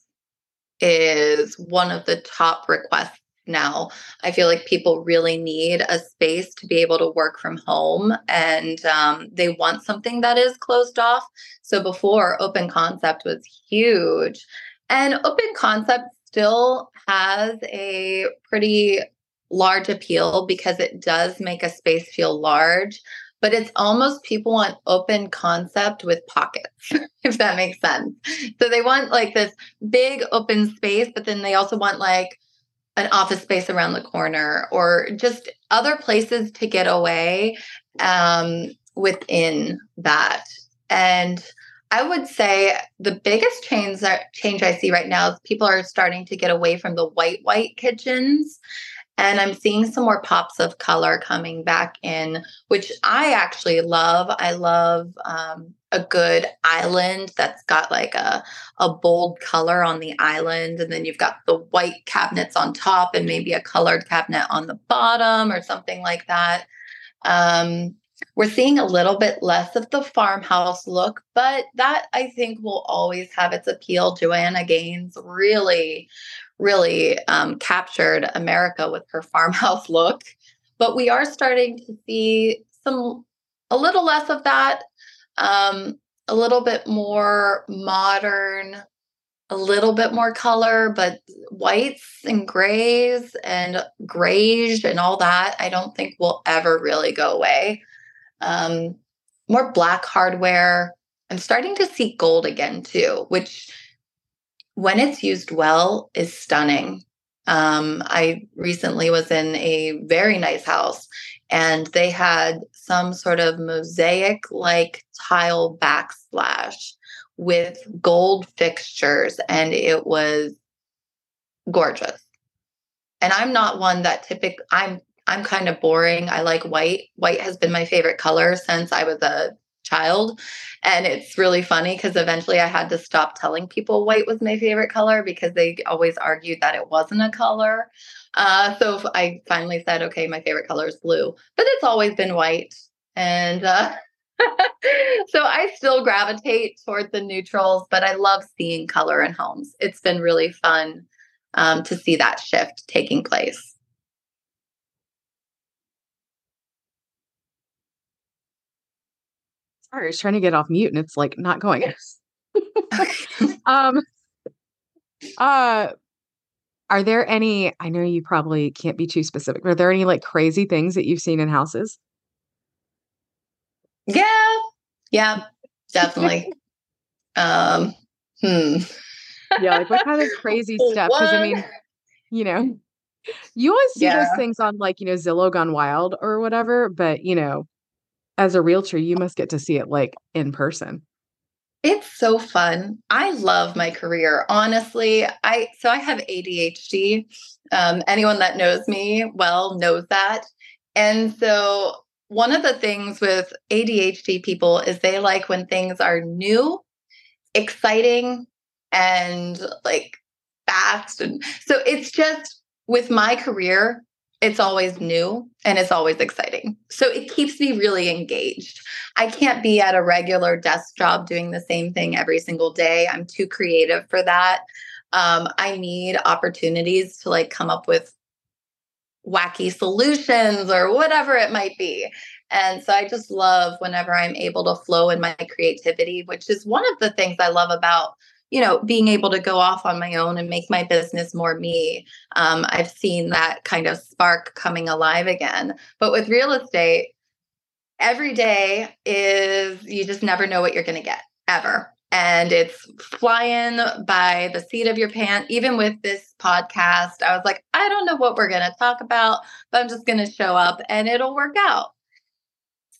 is one of the top requests now. I feel like people really need a space to be able to work from home and um, they want something that is closed off. So before, open concept was huge. And open concept still has a pretty large appeal because it does make a space feel large but it's almost people want open concept with pockets, <laughs> if that makes sense. So they want like this big open space, but then they also want like an office space around the corner or just other places to get away um, within that. And I would say the biggest change that change I see right now is people are starting to get away from the white white kitchens and I'm seeing some more pops of color coming back in, which I actually love. I love um, a good island that's got like a, a bold color on the island. And then you've got the white cabinets on top and maybe a colored cabinet on the bottom or something like that. Um, we're seeing a little bit less of the farmhouse look, but that I think will always have its appeal. Joanna Gaines really, really um, captured America with her <laughs> farmhouse look. But we are starting to see some, a little less of that, um, a little bit more modern, a little bit more color, but whites and grays and grayish and all that, I don't think will ever really go away. Um, more black hardware. I'm starting to see gold again too, which when it's used well is stunning. Um, I recently was in a very nice house and they had some sort of mosaic like tile backsplash with gold fixtures and it was gorgeous. And I'm not one that typically I'm I'm kind of boring. I like white. White has been my favorite color since I was a child. And it's really funny because eventually I had to stop telling people white was my favorite color because they always argued that it wasn't a color. Uh, so I finally said, okay, my favorite color is blue, but it's always been white. And uh, <laughs> so I still gravitate toward the neutrals, but I love seeing color in homes. It's been really fun um, to see that shift taking place. Sorry, I was trying to get off mute and it's like not going. <laughs> <laughs> um uh are there any I know you probably can't be too specific, are there any like crazy things that you've seen in houses? Yeah. Yeah, definitely. <laughs> um hmm. Yeah, like what kind of crazy stuff? Because I mean, you know, you always see yeah. those things on like, you know, Zillow gone wild or whatever, but you know, as a realtor, you must get to see it like in person. It's so fun. I love my career. Honestly, I so I have ADHD. Um, anyone that knows me well knows that. And so one of the things with ADHD people is they like when things are new, exciting, and like fast. And so it's just with my career, it's always new and it's always exciting. So it keeps me really engaged. I can't be at a regular desk job doing the same thing every single day. I'm too creative for that. Um, I need opportunities to like come up with wacky solutions or whatever it might be. And so I just love whenever I'm able to flow in my creativity, which is one of the things I love about you know, being able to go off on my own and make my business more me. Um, I've seen that kind of spark coming alive again. But with real estate, every day is you just never know what you're going to get ever. And it's flying by the seat of your pants. Even with this podcast, I was like, I don't know what we're going to talk about, but I'm just going to show up and it'll work out.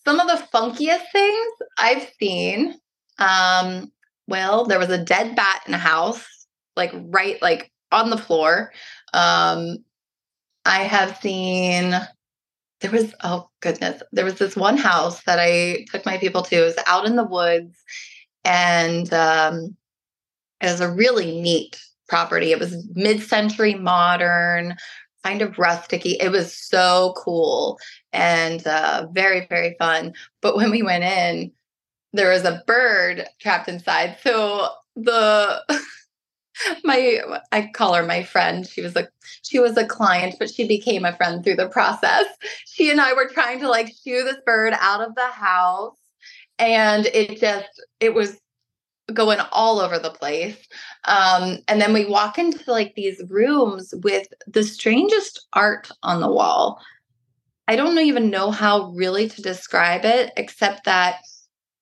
Some of the funkiest things I've seen um, well, there was a dead bat in a house, like right like on the floor. Um, I have seen there was oh goodness, there was this one house that I took my people to. It was out in the woods, and um, it was a really neat property. It was mid-century modern, kind of rusticy. It was so cool and uh, very, very fun. But when we went in, there was a bird trapped inside. So the <laughs> my I call her my friend. She was a she was a client, but she became a friend through the process. She and I were trying to like shoo this bird out of the house and it just it was going all over the place. Um, and then we walk into like these rooms with the strangest art on the wall. I don't even know how really to describe it, except that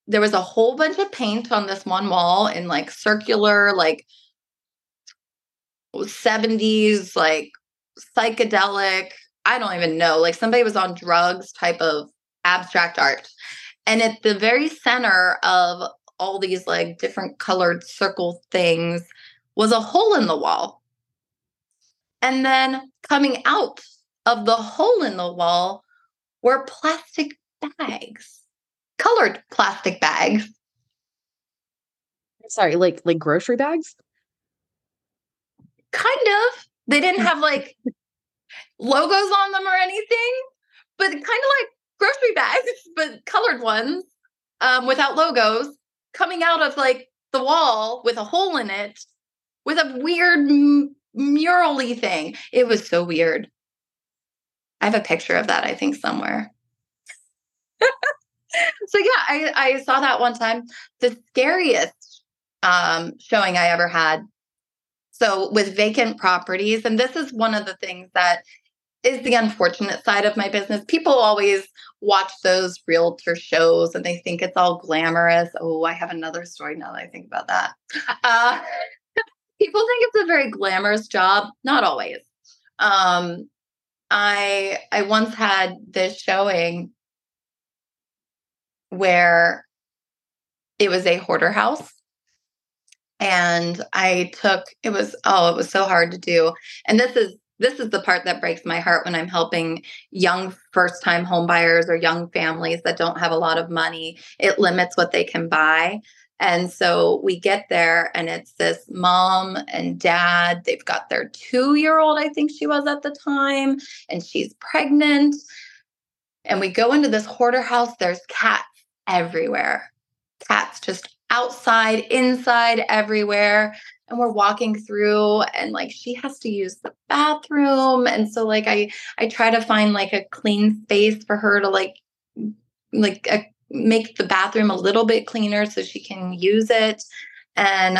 there was a whole bunch of paint on this one wall in like circular, like 70s, like psychedelic, I don't even know, like somebody was on drugs type of abstract art. And at the very center of all these like different colored circle things was a hole in the wall. And then coming out of the hole in the wall were plastic bags colored plastic bags. Sorry, like like grocery bags? Kind of. They didn't have like logos on them or anything, but kind of like grocery bags, <laughs> but colored ones um, without logos coming out of like the wall with a hole in it with a weird m- murally thing. It was so weird. I have a picture of that, I think, somewhere <laughs> so yeah, I, I saw that one time. The scariest um, showing I ever had. So with vacant properties, and this is one of the things that is the unfortunate side of my business. People always watch those realtor shows and they think it's all glamorous. Oh, I have another story now that I think about that. Uh, <laughs> people think it's a very glamorous job. Not always. Um, I I once had this showing where it was a hoarder house. And I took it was oh, it was so hard to do. And this is this is the part that breaks my heart when I'm helping young first time homebuyers or young families that don't have a lot of money. It limits what they can buy. And so we get there, and it's this mom and dad. They've got their two year old, I think she was at the time, and she's pregnant. And we go into this hoarder house. There's cats everywhere. Cats just outside, inside, everywhere. And we're walking through and like she has to use the bathroom. And so like I I try to find like a clean space for her to like like a, make the bathroom a little bit cleaner so she can use it. And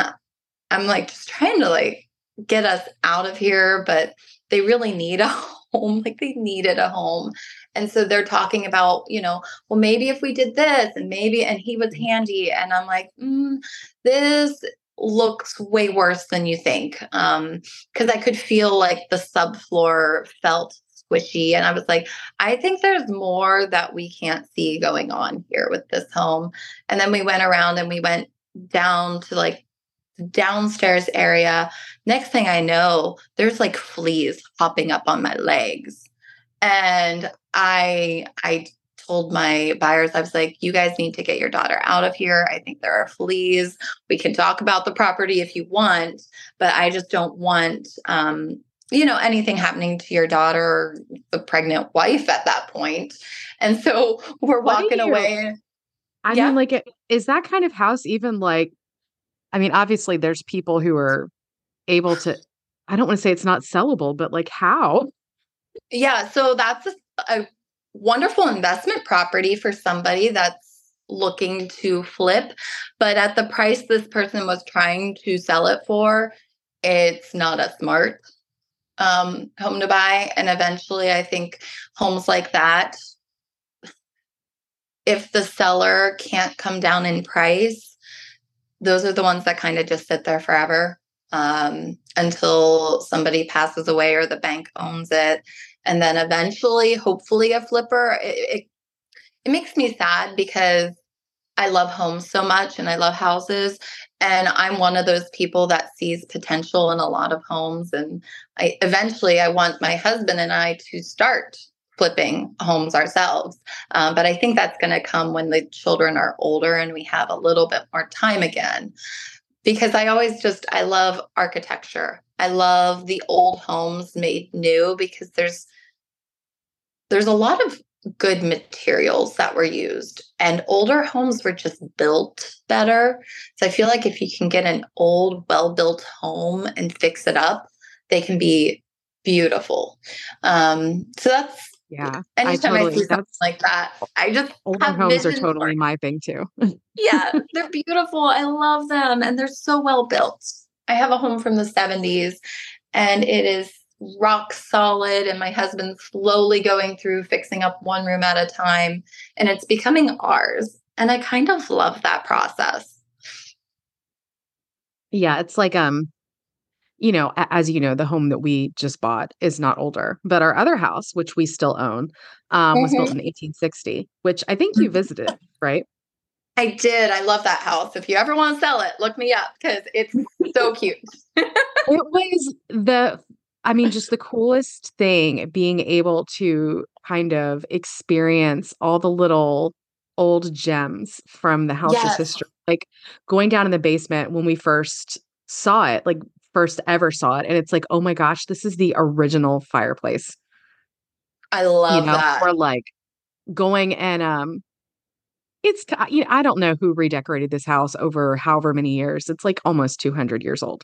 I'm like just trying to like get us out of here, but they really need a <laughs> home. Like they needed a home. And so they're talking about, you know, well, maybe if we did this and maybe, and he was handy. And I'm like, mm, this looks way worse than you think. Um, cause I could feel like the subfloor felt squishy. And I was like, I think there's more that we can't see going on here with this home. And then we went around and we went down to like downstairs area. Next thing I know, there's like fleas hopping up on my legs. And I I told my buyers, I was like, you guys need to get your daughter out of here. I think there are fleas. We can talk about the property if you want, but I just don't want um, you know, anything happening to your daughter or the pregnant wife at that point. And so <laughs> we're walking away. I yeah. mean, like, is that kind of house even like, I mean, obviously there's people who are able to, I don't want to say it's not sellable, but like how? Yeah. So that's a a wonderful investment property for somebody that's looking to flip. But at the price this person was trying to sell it for, it's not a smart um, home to buy. And eventually, I think homes like that, if the seller can't come down in price, those are the ones that kind of just sit there forever um, until somebody passes away or the bank owns it and then eventually hopefully a flipper it, it, it makes me sad because I love homes so much and I love houses. And I'm one of those people that sees potential in a lot of homes. And I eventually I want my husband and I to start flipping homes ourselves. Um, but I think that's going to come when the children are older and we have a little bit more time again. Because I always just I love architecture I love the old homes made new because there's there's a lot of good materials that were used and older homes were just built better. So I feel like if you can get an old well-built home and fix it up, they can be beautiful. Um so that's yeah. Anytime I, totally, I see something like that, I just older homes are totally my thing too. yeah, they're beautiful. I love them, and they're so well built. I have a home from the '70s, and it is rock solid. And my husband's slowly going through fixing up one room at a time, and it's becoming ours. And I kind of love that process. Yeah, it's like um you know, as you know, the home that we just bought is not older, but our other house, which we still own, um, mm-hmm. was built mm-hmm. in 1860, which I think you mm-hmm. visited, right? I did. I love that house. If you ever want to sell it, look me up because it's so <laughs> cute. it was the, I mean, just the coolest thing being able to kind of experience all the little old gems from the house's yes. history. Like going down in the basement when we first saw it, like first ever saw it and it's like oh my gosh this is the original fireplace i love you know, that or like going and um it's you know, i don't know who redecorated this house over however many years it's like almost 200 years old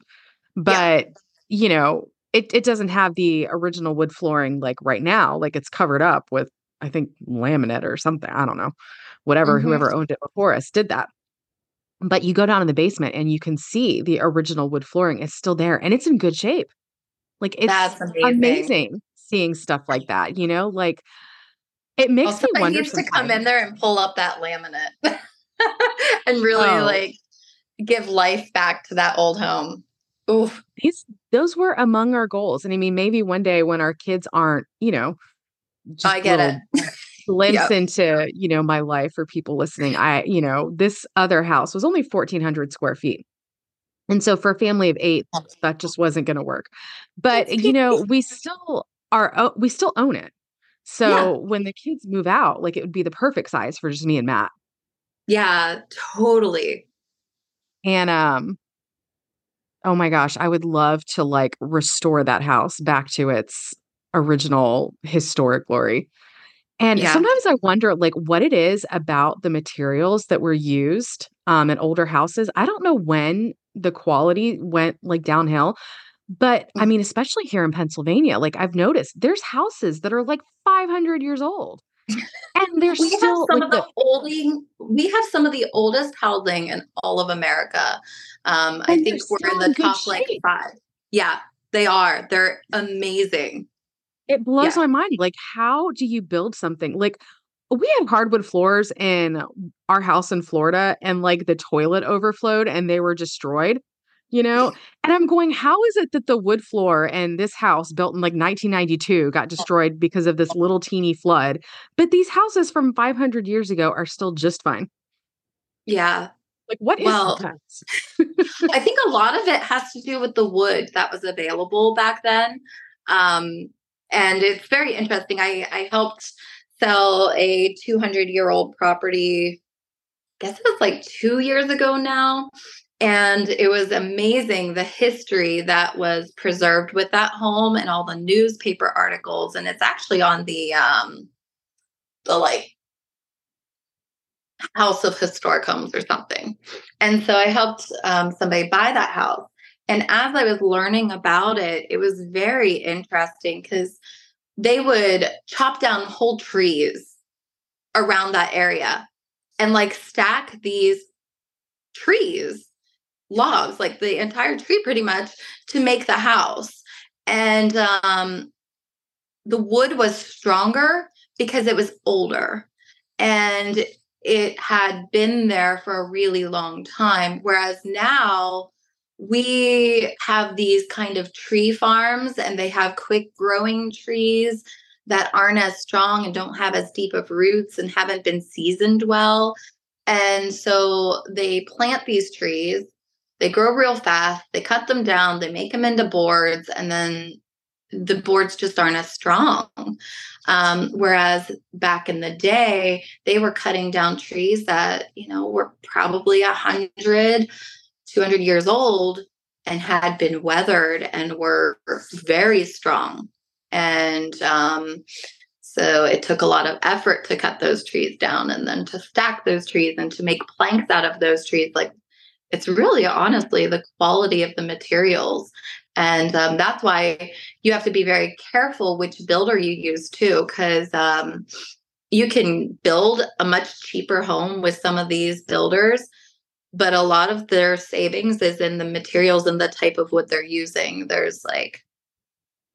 but yeah. you know it, it doesn't have the original wood flooring like right now like it's covered up with i think laminate or something i don't know whatever mm-hmm. whoever owned it before us did that but you go down in the basement and you can see the original wood flooring is still there and it's in good shape. Like it's That's amazing. amazing seeing stuff like that, you know? Like it makes well, me wonder needs to come in there and pull up that laminate <laughs> and really oh. like give life back to that old home. Oof. These those were among our goals. And I mean, maybe one day when our kids aren't, you know, I get it <laughs> glimpse yep. into you know my life for people listening i you know this other house was only 1400 square feet and so for a family of eight that just wasn't going to work but you know we still are uh, we still own it so yeah. when the kids move out like it would be the perfect size for just me and matt yeah totally and um oh my gosh i would love to like restore that house back to its original historic glory and yeah. sometimes I wonder like what it is about the materials that were used um in older houses. I don't know when the quality went like downhill, but I mean especially here in Pennsylvania, like I've noticed there's houses that are like 500 years old. And <laughs> there's we still have some like, of the, the olding we have some of the oldest housing in all of America. Um I think we're in the top shape. like 5. Yeah, they are. They're amazing. It blows yeah. my mind. Like, how do you build something? Like, we had hardwood floors in our house in Florida, and like the toilet overflowed and they were destroyed, you know? And I'm going, how is it that the wood floor and this house built in like 1992 got destroyed because of this little teeny flood? But these houses from 500 years ago are still just fine. Yeah. Like, what is well, <laughs> I think a lot of it has to do with the wood that was available back then. Um, and it's very interesting. I, I helped sell a 200 year old property, I guess it was like two years ago now. And it was amazing the history that was preserved with that home and all the newspaper articles. And it's actually on the um the like House of Historic Homes or something. And so I helped um, somebody buy that house. And as I was learning about it, it was very interesting because they would chop down whole trees around that area and like stack these trees, logs, like the entire tree pretty much to make the house. And um, the wood was stronger because it was older and it had been there for a really long time. Whereas now, we have these kind of tree farms and they have quick growing trees that aren't as strong and don't have as deep of roots and haven't been seasoned well. And so they plant these trees, they grow real fast, they cut them down, they make them into boards, and then the boards just aren't as strong. Um, whereas back in the day, they were cutting down trees that, you know, were probably a hundred 200 years old and had been weathered and were very strong. And um, so it took a lot of effort to cut those trees down and then to stack those trees and to make planks out of those trees. Like it's really honestly the quality of the materials. And um, that's why you have to be very careful which builder you use too, because um, you can build a much cheaper home with some of these builders, but a lot of their savings is in the materials and the type of wood they're using. There's like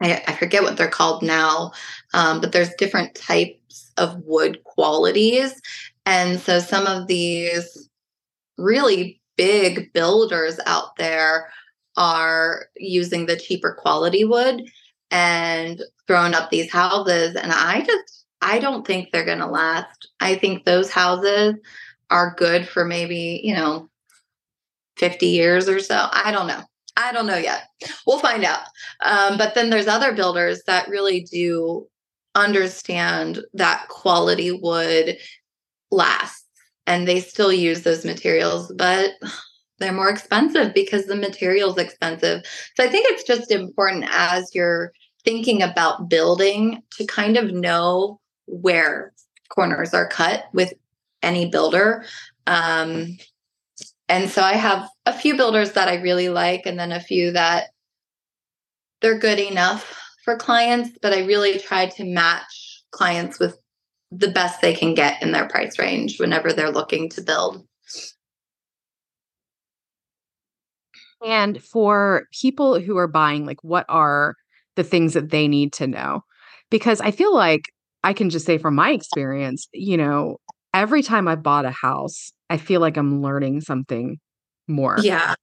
I, I forget what they're called now, um, but there's different types of wood qualities. And so some of these really big builders out there are using the cheaper quality wood and throwing up these houses. And I just, I don't think they're going to last. I think those houses are good for maybe, you know, 50 years or so. I don't know. I don't know yet. We'll find out. Um, but then there's other builders that really do understand that quality wood lasts and they still use those materials, but they're more expensive because the material's expensive. So I think it's just important as you're thinking about building to kind of know where corners are cut with any builder. Um, and so I have a few builders that I really like, and then a few that they're good enough for clients, but I really try to match clients with the best they can get in their price range whenever they're looking to build. And for people who are buying, like, what are the things that they need to know? Because I feel like I can just say from my experience, you know, every time I bought a house, I feel like I'm learning something more. Yeah.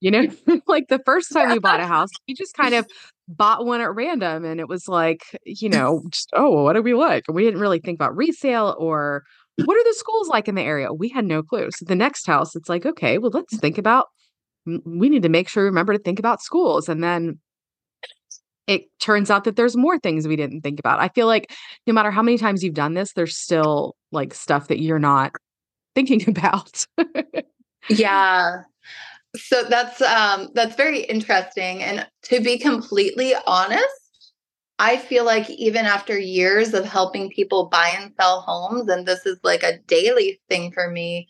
You know, <laughs> like the first time you bought a house, you just kind of bought one at random and it was like, you know, just, oh, what do we like? We didn't really think about resale or what are the schools like in the area? We had no clue. So the next house, it's like, okay, well, let's think about, we need to make sure we remember to think about schools. And then it turns out that there's more things we didn't think about. I feel like no matter how many times you've done this, there's still like stuff that you're not thinking <laughs> about. yeah. So that's um that's very interesting and to be completely honest, I feel like even after years of helping people buy and sell homes and this is like a daily thing for me,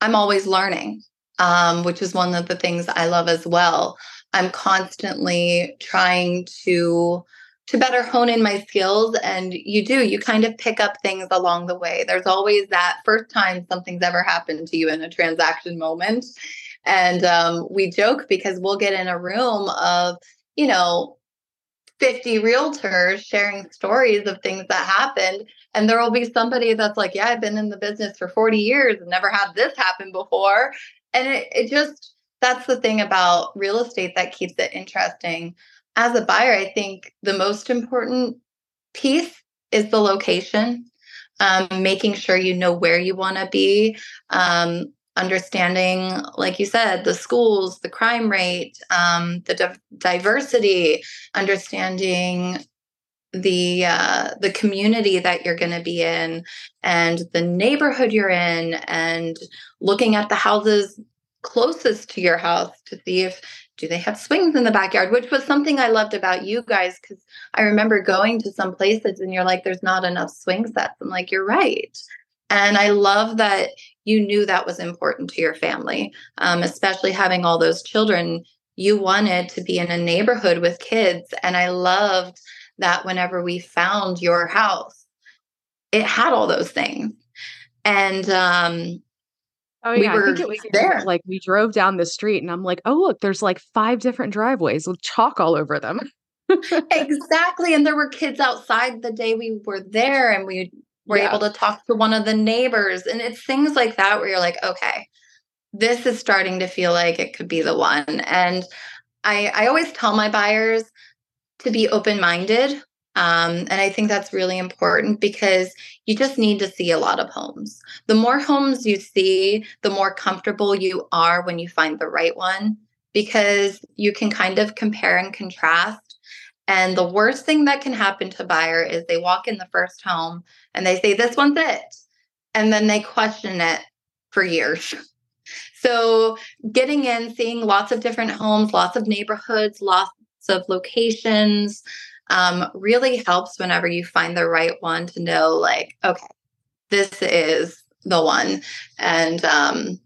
I'm always learning. Um, which is one of the things I love as well. I'm constantly trying to to better hone in my skills and you do you kind of pick up things along the way. There's always that first time something's ever happened to you in a transaction moment. And um, we joke because we'll get in a room of you know 50 realtors sharing stories of things that happened and there will be somebody that's like yeah i've been in the business for 40 years and never had this happen before. And it, it just that's the thing about real estate that keeps it interesting. As a buyer, I think the most important piece is the location, um, making sure you know where you want to be, um, understanding, like you said, the schools, the crime rate, um, the di- diversity, understanding the uh, the community that you're going to be in and the neighborhood you're in and looking at the houses closest to your house to see if do they have swings in the backyard? Which was something i loved about you guys because i remember going to some places and you're like there's not enough swing sets. I'm like you're right. And i love that you knew that was important to your family um, especially having all those children. You wanted to be in a neighborhood with kids and i loved that whenever we found your house it had all those things. And um, Oh yeah, we I think it was there. Like we drove down the street and I'm like, oh look, there's like five different driveways with chalk all over them. <laughs> exactly. And there were kids outside the day we were there and we were yeah. able to talk to one of the neighbors. And it's things like that where you're like, okay, this is starting to feel like it could be the one. And I, I always tell my buyers to be open-minded um, and I think that's really important because you just need to see a lot of homes. The more homes you see, the more comfortable you are when you find the right one because you can kind of compare and contrast. And the worst thing that can happen to a buyer is they walk in the first home and they say, This one's it. And then they question it for years. <laughs> So getting in, seeing lots of different homes, lots of neighborhoods, lots of locations um, really helps whenever you find the right one to know, like, okay, this is the one. And um,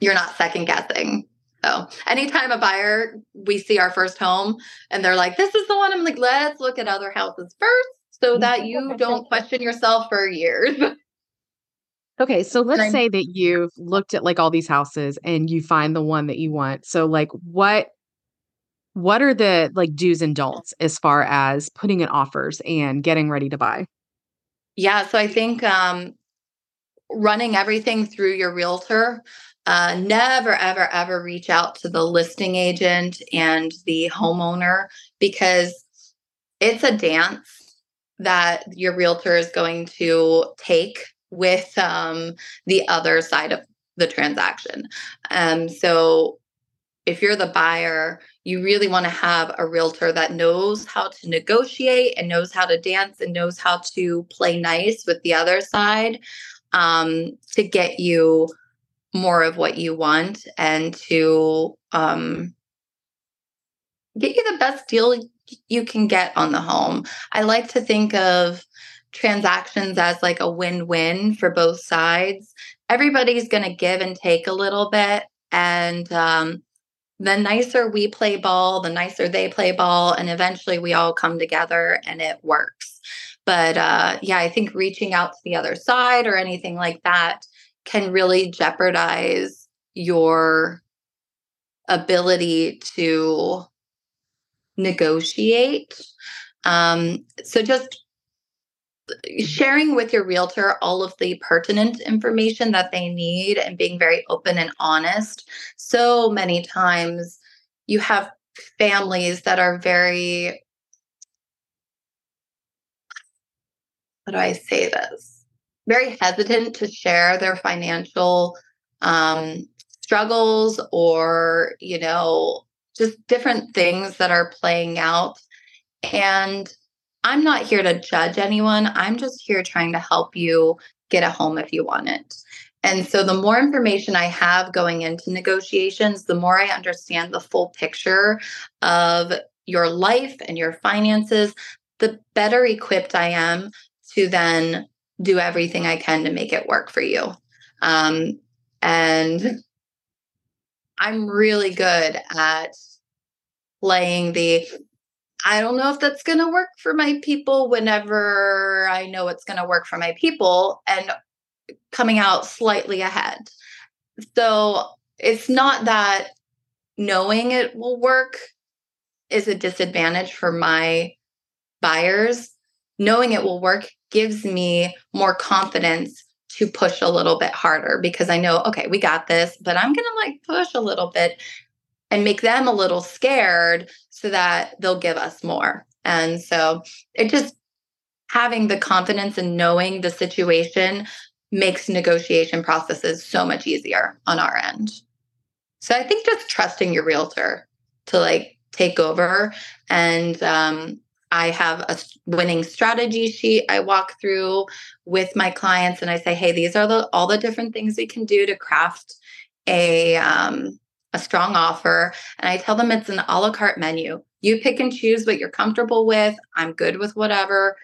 you're not second guessing. So anytime a buyer, we see our first home and they're like, this is the one, I'm like, let's look at other houses first so that you don't question yourself for years. <laughs> Okay, so let's say that you've looked at like all these houses and you find the one that you want. So like what what are the like do's and don'ts as far as putting in offers and getting ready to buy? Yeah, so I think um running everything through your realtor uh, never ever ever reach out to the listing agent and the homeowner because it's a dance that your realtor is going to take with um, the other side of the transaction. Um, so if you're the buyer, you really want to have a realtor that knows how to negotiate and knows how to dance and knows how to play nice with the other side um, to get you more of what you want and to um, get you the best deal you can get on the home. I like to think of transactions as like a win win for both sides. Everybody's going to give and take a little bit. And um, the nicer we play ball, the nicer they play ball. And eventually we all come together and it works. But uh, yeah, I think reaching out to the other side or anything like that can really jeopardize your ability to negotiate. Um, so just sharing with your realtor all of the pertinent information that they need and being very open and honest. So many times you have families that are very, how do I say this? Very hesitant to share their financial um, struggles or, you know, just different things that are playing out. And I'm not here to judge anyone. I'm just here trying to help you get a home if you want it. And so, the more information I have going into negotiations, the more I understand the full picture of your life and your finances, the better equipped I am to then do everything I can to make it work for you. Um, and I'm really good at playing the I don't know if that's going to work for my people whenever I know it's going to work for my people and coming out slightly ahead. So it's not that knowing it will work is a disadvantage for my buyers. Knowing it will work gives me more confidence to push a little bit harder because I know, okay, we got this, but I'm going to like push a little bit and make them a little scared so that they'll give us more. And so it just having the confidence and knowing the situation makes negotiation processes so much easier on our end. So I think just trusting your realtor to like take over and um, I have a winning strategy sheet I walk through with my clients and I say, hey, these are the all the different things we can do to craft a um, a strong offer. And I tell them it's an a la carte menu. You pick and choose what you're comfortable with. I'm good with whatever.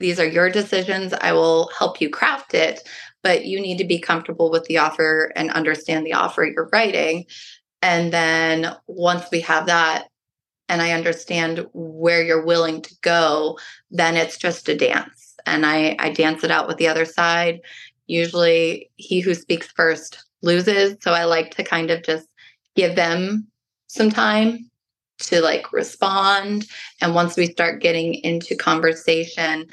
These are your decisions. I will help you craft it, but you need to be comfortable with the offer and understand the offer you're writing. And then once we have that, and I understand where you're willing to go, then it's just a dance. And I, I dance it out with the other side. Usually, he who speaks first loses. So I like to kind of just give them some time to like respond. And once we start getting into conversation,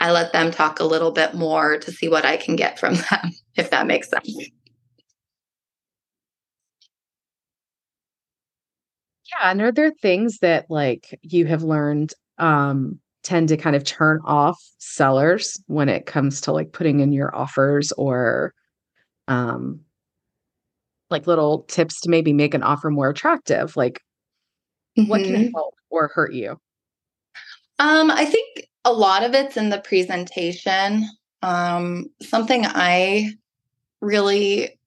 I let them talk a little bit more to see what I can get from <laughs> them, if that makes sense. Yeah. And are there things that like you have learned um tend to kind of turn off sellers when it comes to like putting in your offers or um like little tips to maybe make an offer more attractive? Like mm-hmm. what can mm-hmm. help or hurt you? Um, I think a lot of it's in the presentation. Um, something I really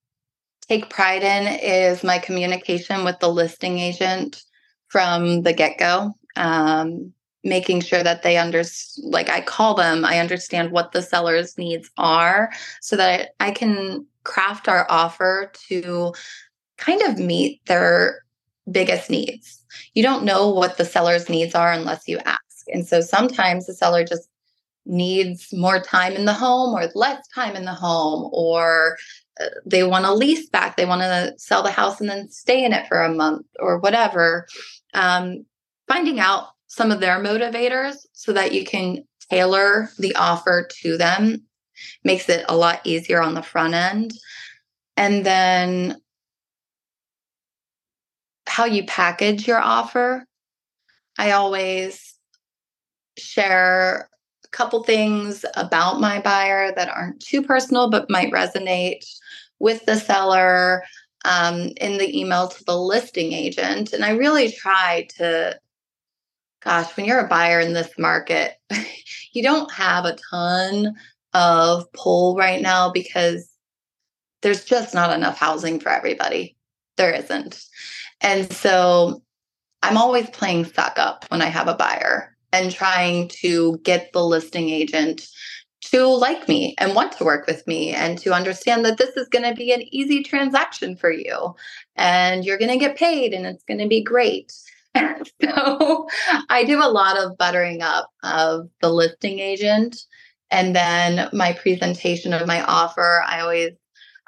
take pride in is my communication with the listing agent from the get go. Um, making sure that they understand, like I call them, I understand what the seller's needs are so that I can craft our offer to kind of meet their biggest needs. You don't know what the seller's needs are unless you ask. And so sometimes the seller just needs more time in the home or less time in the home or uh, they want to lease back they want to sell the house and then stay in it for a month or whatever um, finding out some of their motivators so that you can tailor the offer to them makes it a lot easier on the front end and then how you package your offer i always share a couple things about my buyer that aren't too personal but might resonate with the seller um, in the email to the listing agent. And I really try to, gosh, when you're a buyer in this market, <laughs> you don't have a ton of pull right now because there's just not enough housing for everybody. There isn't. And so I'm always playing suck up when I have a buyer and trying to get the listing agent to like me and want to work with me and to understand that this is going to be an easy transaction for you and you're going to get paid and it's going to be great. <laughs> so I do a lot of buttering up of the listing agent. And then my presentation of my offer, I always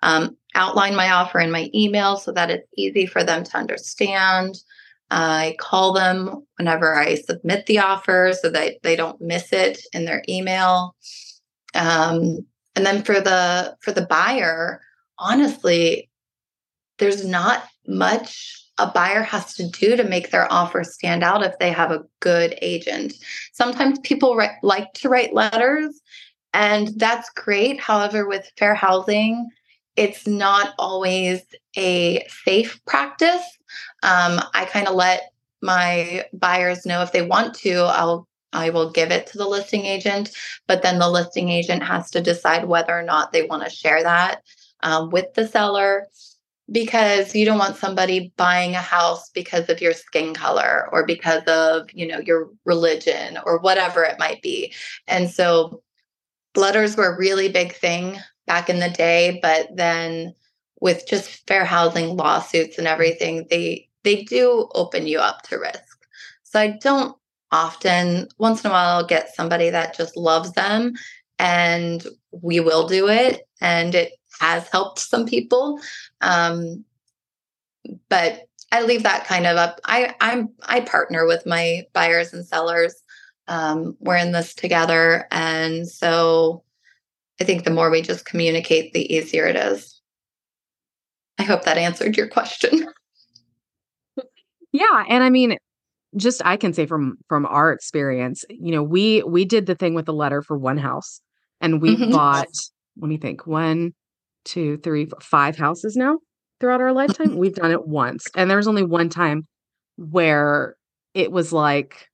um, outline my offer in my email so that it's easy for them to understand. I call them whenever I submit the offer so that they don't miss it in their email. Um, and then for the for the buyer, honestly, there's not much a buyer has to do to make their offer stand out if they have a good agent. Sometimes people write, like to write letters, and that's great. However, with fair housing, it's not always a safe practice. Um, I kind of let my buyers know if they want to, I'll I will give it to the listing agent, but then the listing agent has to decide whether or not they want to share that um, with the seller because you don't want somebody buying a house because of your skin color or because of you know your religion or whatever it might be and so letters were a really big thing back in the day, but then with just fair housing lawsuits and everything, they they do open you up to risk. So I don't often once in a while I'll get somebody that just loves them and we will do it and it has helped some people. Um, but I leave that kind of up. I I'm I partner with my buyers and sellers. Um, we're in this together, and so I think the more we just communicate, the easier it is. I hope that answered your question. <laughs> Yeah, and I mean, just I can say from from our experience, you know, we we did the thing with the letter for one house, and we mm-hmm. bought. Let me think. One, two, three, five houses now throughout our lifetime. <laughs> We've done it once, and there was only one time where it was like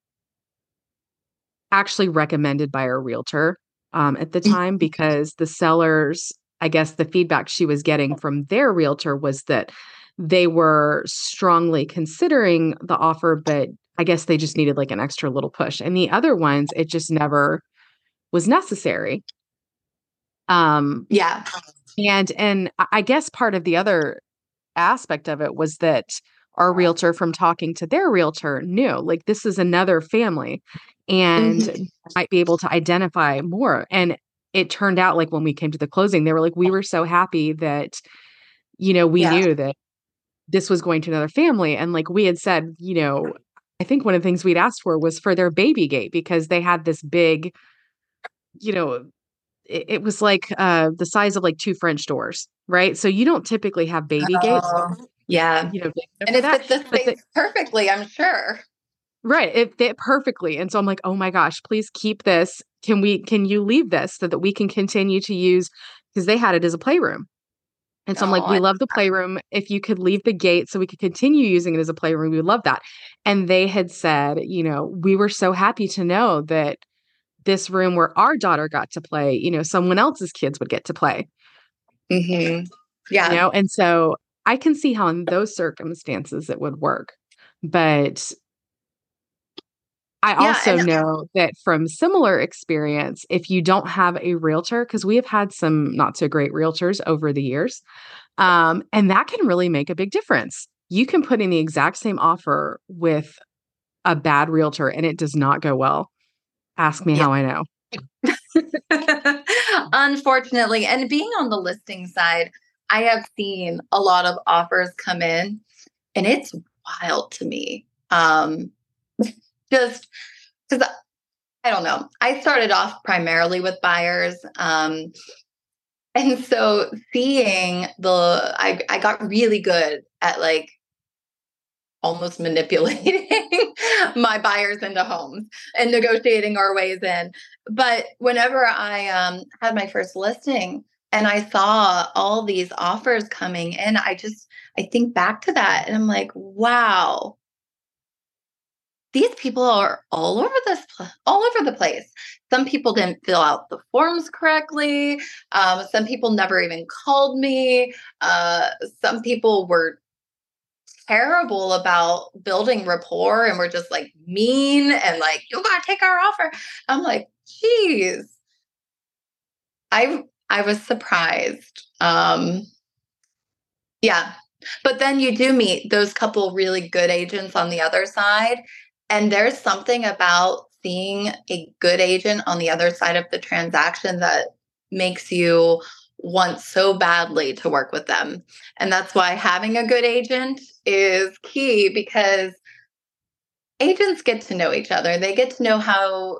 actually recommended by our realtor um, at the time <laughs> because the sellers, I guess the feedback she was getting from their realtor was that they were strongly considering the offer, but I guess they just needed like an extra little push. And the other ones, it just never was necessary. Um, yeah. And and I guess part of the other aspect of it was that our realtor from talking to their realtor knew like this is another family and mm-hmm. might be able to identify more. And it turned out like when we came to the closing, they were like, we were so happy that, you know, we yeah. knew that this was going to another family. And like we had said, you know, I think one of the things we'd asked for was for their baby gate because they had this big, you know, it, it was like uh the size of like two French doors, right? So you don't typically have baby gates. Oh, yeah. You know, and it fits the space perfectly, I'm sure. Right. It fit perfectly. And so I'm like, oh my gosh, please keep this. Can we can you leave this so that we can continue to use because they had it as a playroom. And so I'm like, we love the playroom. If you could leave the gate so we could continue using it as a playroom, we would love that. And they had said, you know, we were so happy to know that this room where our daughter got to play, you know, someone else's kids would get to play. Mm-hmm. Yeah. You know, and so I can see how in those circumstances it would work. But I Yeah, also and know that from similar experience, if you don't have a realtor, because we have had some not so great realtors over the years, um, and that can really make a big difference. You can put in the exact same offer with a bad realtor and it does not go well. Ask me Yeah. how I know. <laughs> Unfortunately, and being on the listing side, I have seen a lot of offers come in and it's wild to me. Um <laughs> just because I don't know. I started off primarily with buyers. Um and so seeing the I I got really good at like almost <laughs> manipulating <laughs> my buyers into homes and negotiating our ways in. But whenever I um, had my first listing and I saw all these offers coming in, I just I think back to that and I'm like, wow, these people are all over this all over the place. Some people didn't fill out the forms correctly. Um, some people never even called me. Uh, some people were terrible about building rapport and we're just like mean and like you gotta take our offer. I'm like geez i i was surprised um yeah. But then you do meet those couple really good agents on the other side and there's something about seeing a good agent on the other side of the transaction that makes you want so badly to work with them. And that's why having a good agent is key because agents get to know each other. They get to know how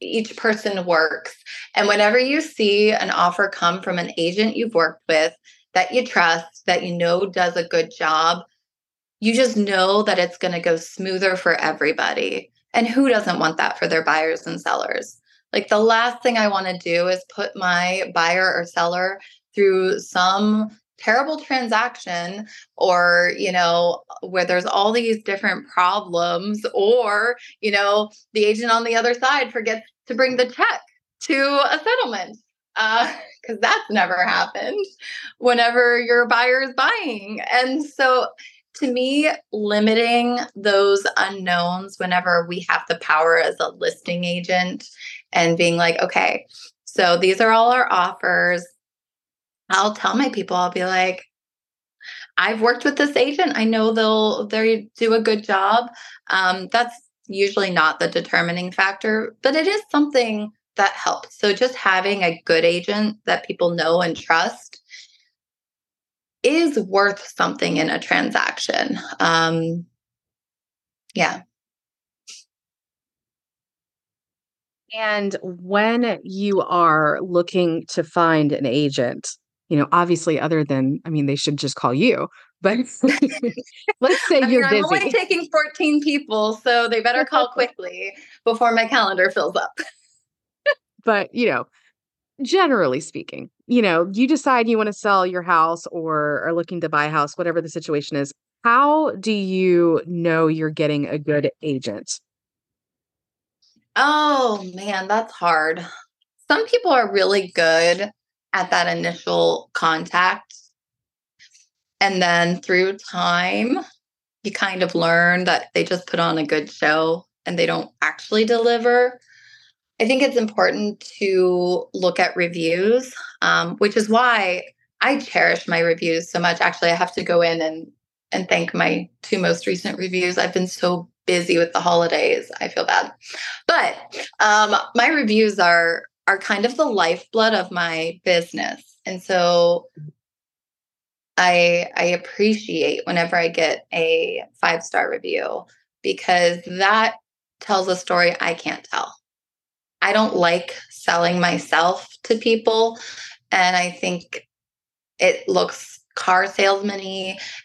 each person works. And whenever you see an offer come from an agent you've worked with that you trust, that you know does a good job, you just know that it's going to go smoother for everybody. And who doesn't want that for their buyers and sellers? Like the last thing I want to do is put my buyer or seller through some terrible transaction or you know where there's all these different problems or you know the agent on the other side forgets to bring the check to a settlement because uh, <laughs> that's never happened whenever your buyer is buying. And so to me, limiting those unknowns whenever we have the power as a listing agent and being like, okay, so these are all our offers. I'll tell my people, I'll be like, I've worked with this agent. I know they'll they do a good job. Um, that's usually not the determining factor, but it is something that helps. So just having a good agent that people know and trust is worth something in a transaction. Um, yeah. And when you are looking to find an agent, you know, obviously, other than, I mean, they should just call you, but <laughs> let's say I you're busy. I'm only taking 14 people, so they better call <laughs> quickly before my calendar fills up. but, you know, generally speaking, you know, you decide you want to sell your house or are looking to buy a house, whatever the situation is. How do you know you're getting a good agent? Oh man, that's hard. Some people are really good at that initial contact. And then through time, you kind of learn that they just put on a good show and they don't actually deliver. I think it's important to look at reviews, um, which is why I cherish my reviews so much. Actually, I have to go in and and thank my two most recent reviews. I've been so busy with the holidays. I feel bad, but um, my reviews are are kind of the lifeblood of my business, and so I I appreciate whenever I get a five star review because that tells a story I can't tell. I don't like selling myself to people. And I think it looks car salesman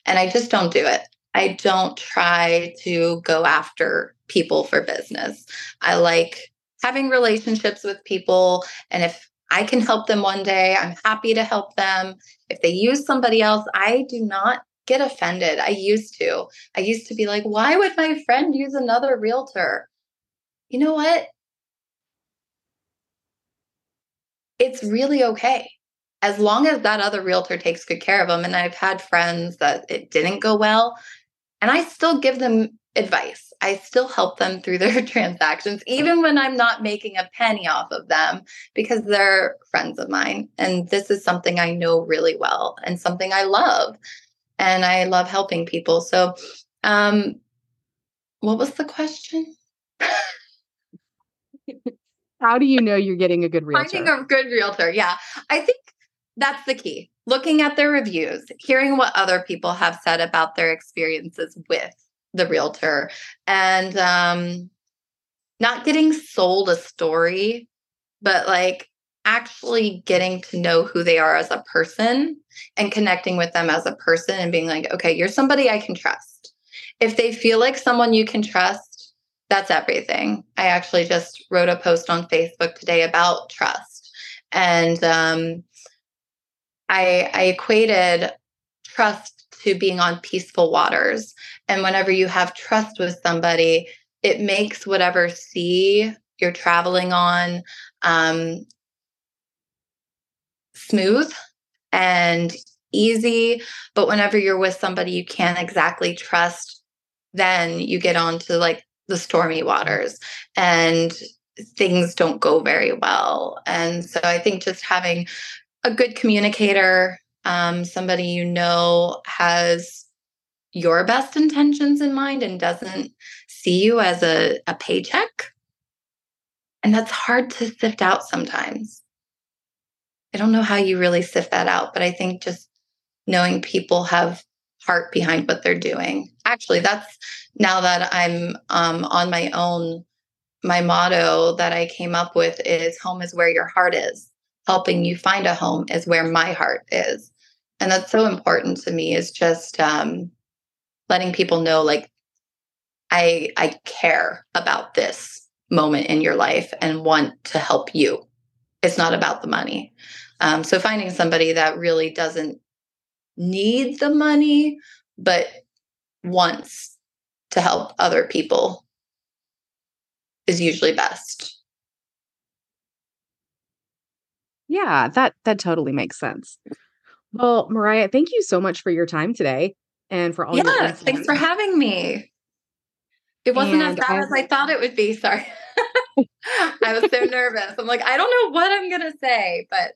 and I just don't do it. I don't try to go after people for business. I like having relationships with people. And if I can help them one day, I'm happy to help them. If they use somebody else, I do not get offended. I used to. I used to be like, why would my friend use another realtor? You know what? it's really okay. as long as that other realtor takes good care of them. And I've had friends that it didn't go well, and I still give them advice. I still help them through <laughs> their transactions, even when I'm not making a penny off of them because they're friends of mine. And this is something I know really well and something I love. And I love helping people. So, um, what was the question? How do you know you're getting a good <laughs> realtor? Finding a good realtor. Yeah. I think that's the key. Looking at their reviews, hearing what other people have said about their experiences with the realtor and um not getting sold a story but like actually getting to know who they are as a person and connecting with them as a person and being like okay you're somebody i can trust. If they feel like someone you can trust that's everything. I actually just wrote a post on facebook today about trust and um, I, I equated trust to being on peaceful waters and whenever you have trust with somebody, it makes whatever sea you're traveling on um, smooth and easy. But whenever you're with somebody you can't exactly trust, then you get onto like the stormy waters and things don't go very well. And so I think just having a good communicator, um, somebody you know has your best intentions in mind and doesn't see you as a, a paycheck. And that's hard to sift out sometimes. I don't know how you really sift that out, but I think just knowing people have heart behind what they're doing. Actually, that's now that I'm um, on my own, my motto that I came up with is home is where your heart is. Helping you find a home is where my heart is. And that's so important to me is just um, letting people know like I I care about this moment in your life and want to help you. It's not about the money. Um, so finding somebody that really doesn't need the money, but wants to help other people is usually best. Yeah, that that totally makes sense. Well, Mariah, thank you so much for your time today and for all yeah, your insights. thanks for having me. It wasn't and as bad I, as I thought it would be. Sorry. <laughs> I was so nervous. I'm like, I don't know what I'm going to say, but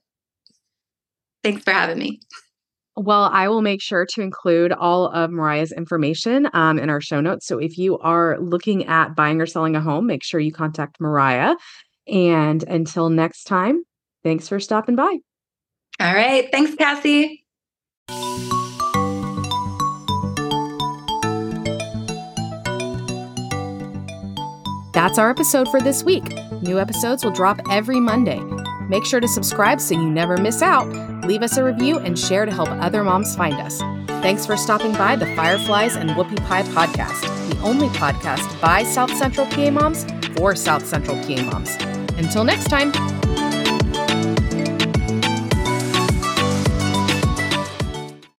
thanks for having me. Well, I will make sure to include all of Mariah's information um, in our show notes. So if you are looking at buying or selling a home, make sure you contact Mariah. And until next time, thanks for stopping by. All right. Thanks, Cassie. That's our episode for this week. New episodes will drop every Monday. Make sure to subscribe so you never miss out. Leave us a review and share to help other moms find us. Thanks for stopping by the Fireflies and Whoopie Pie podcast, the only podcast by South Central PA moms for South Central PA moms. Until next time.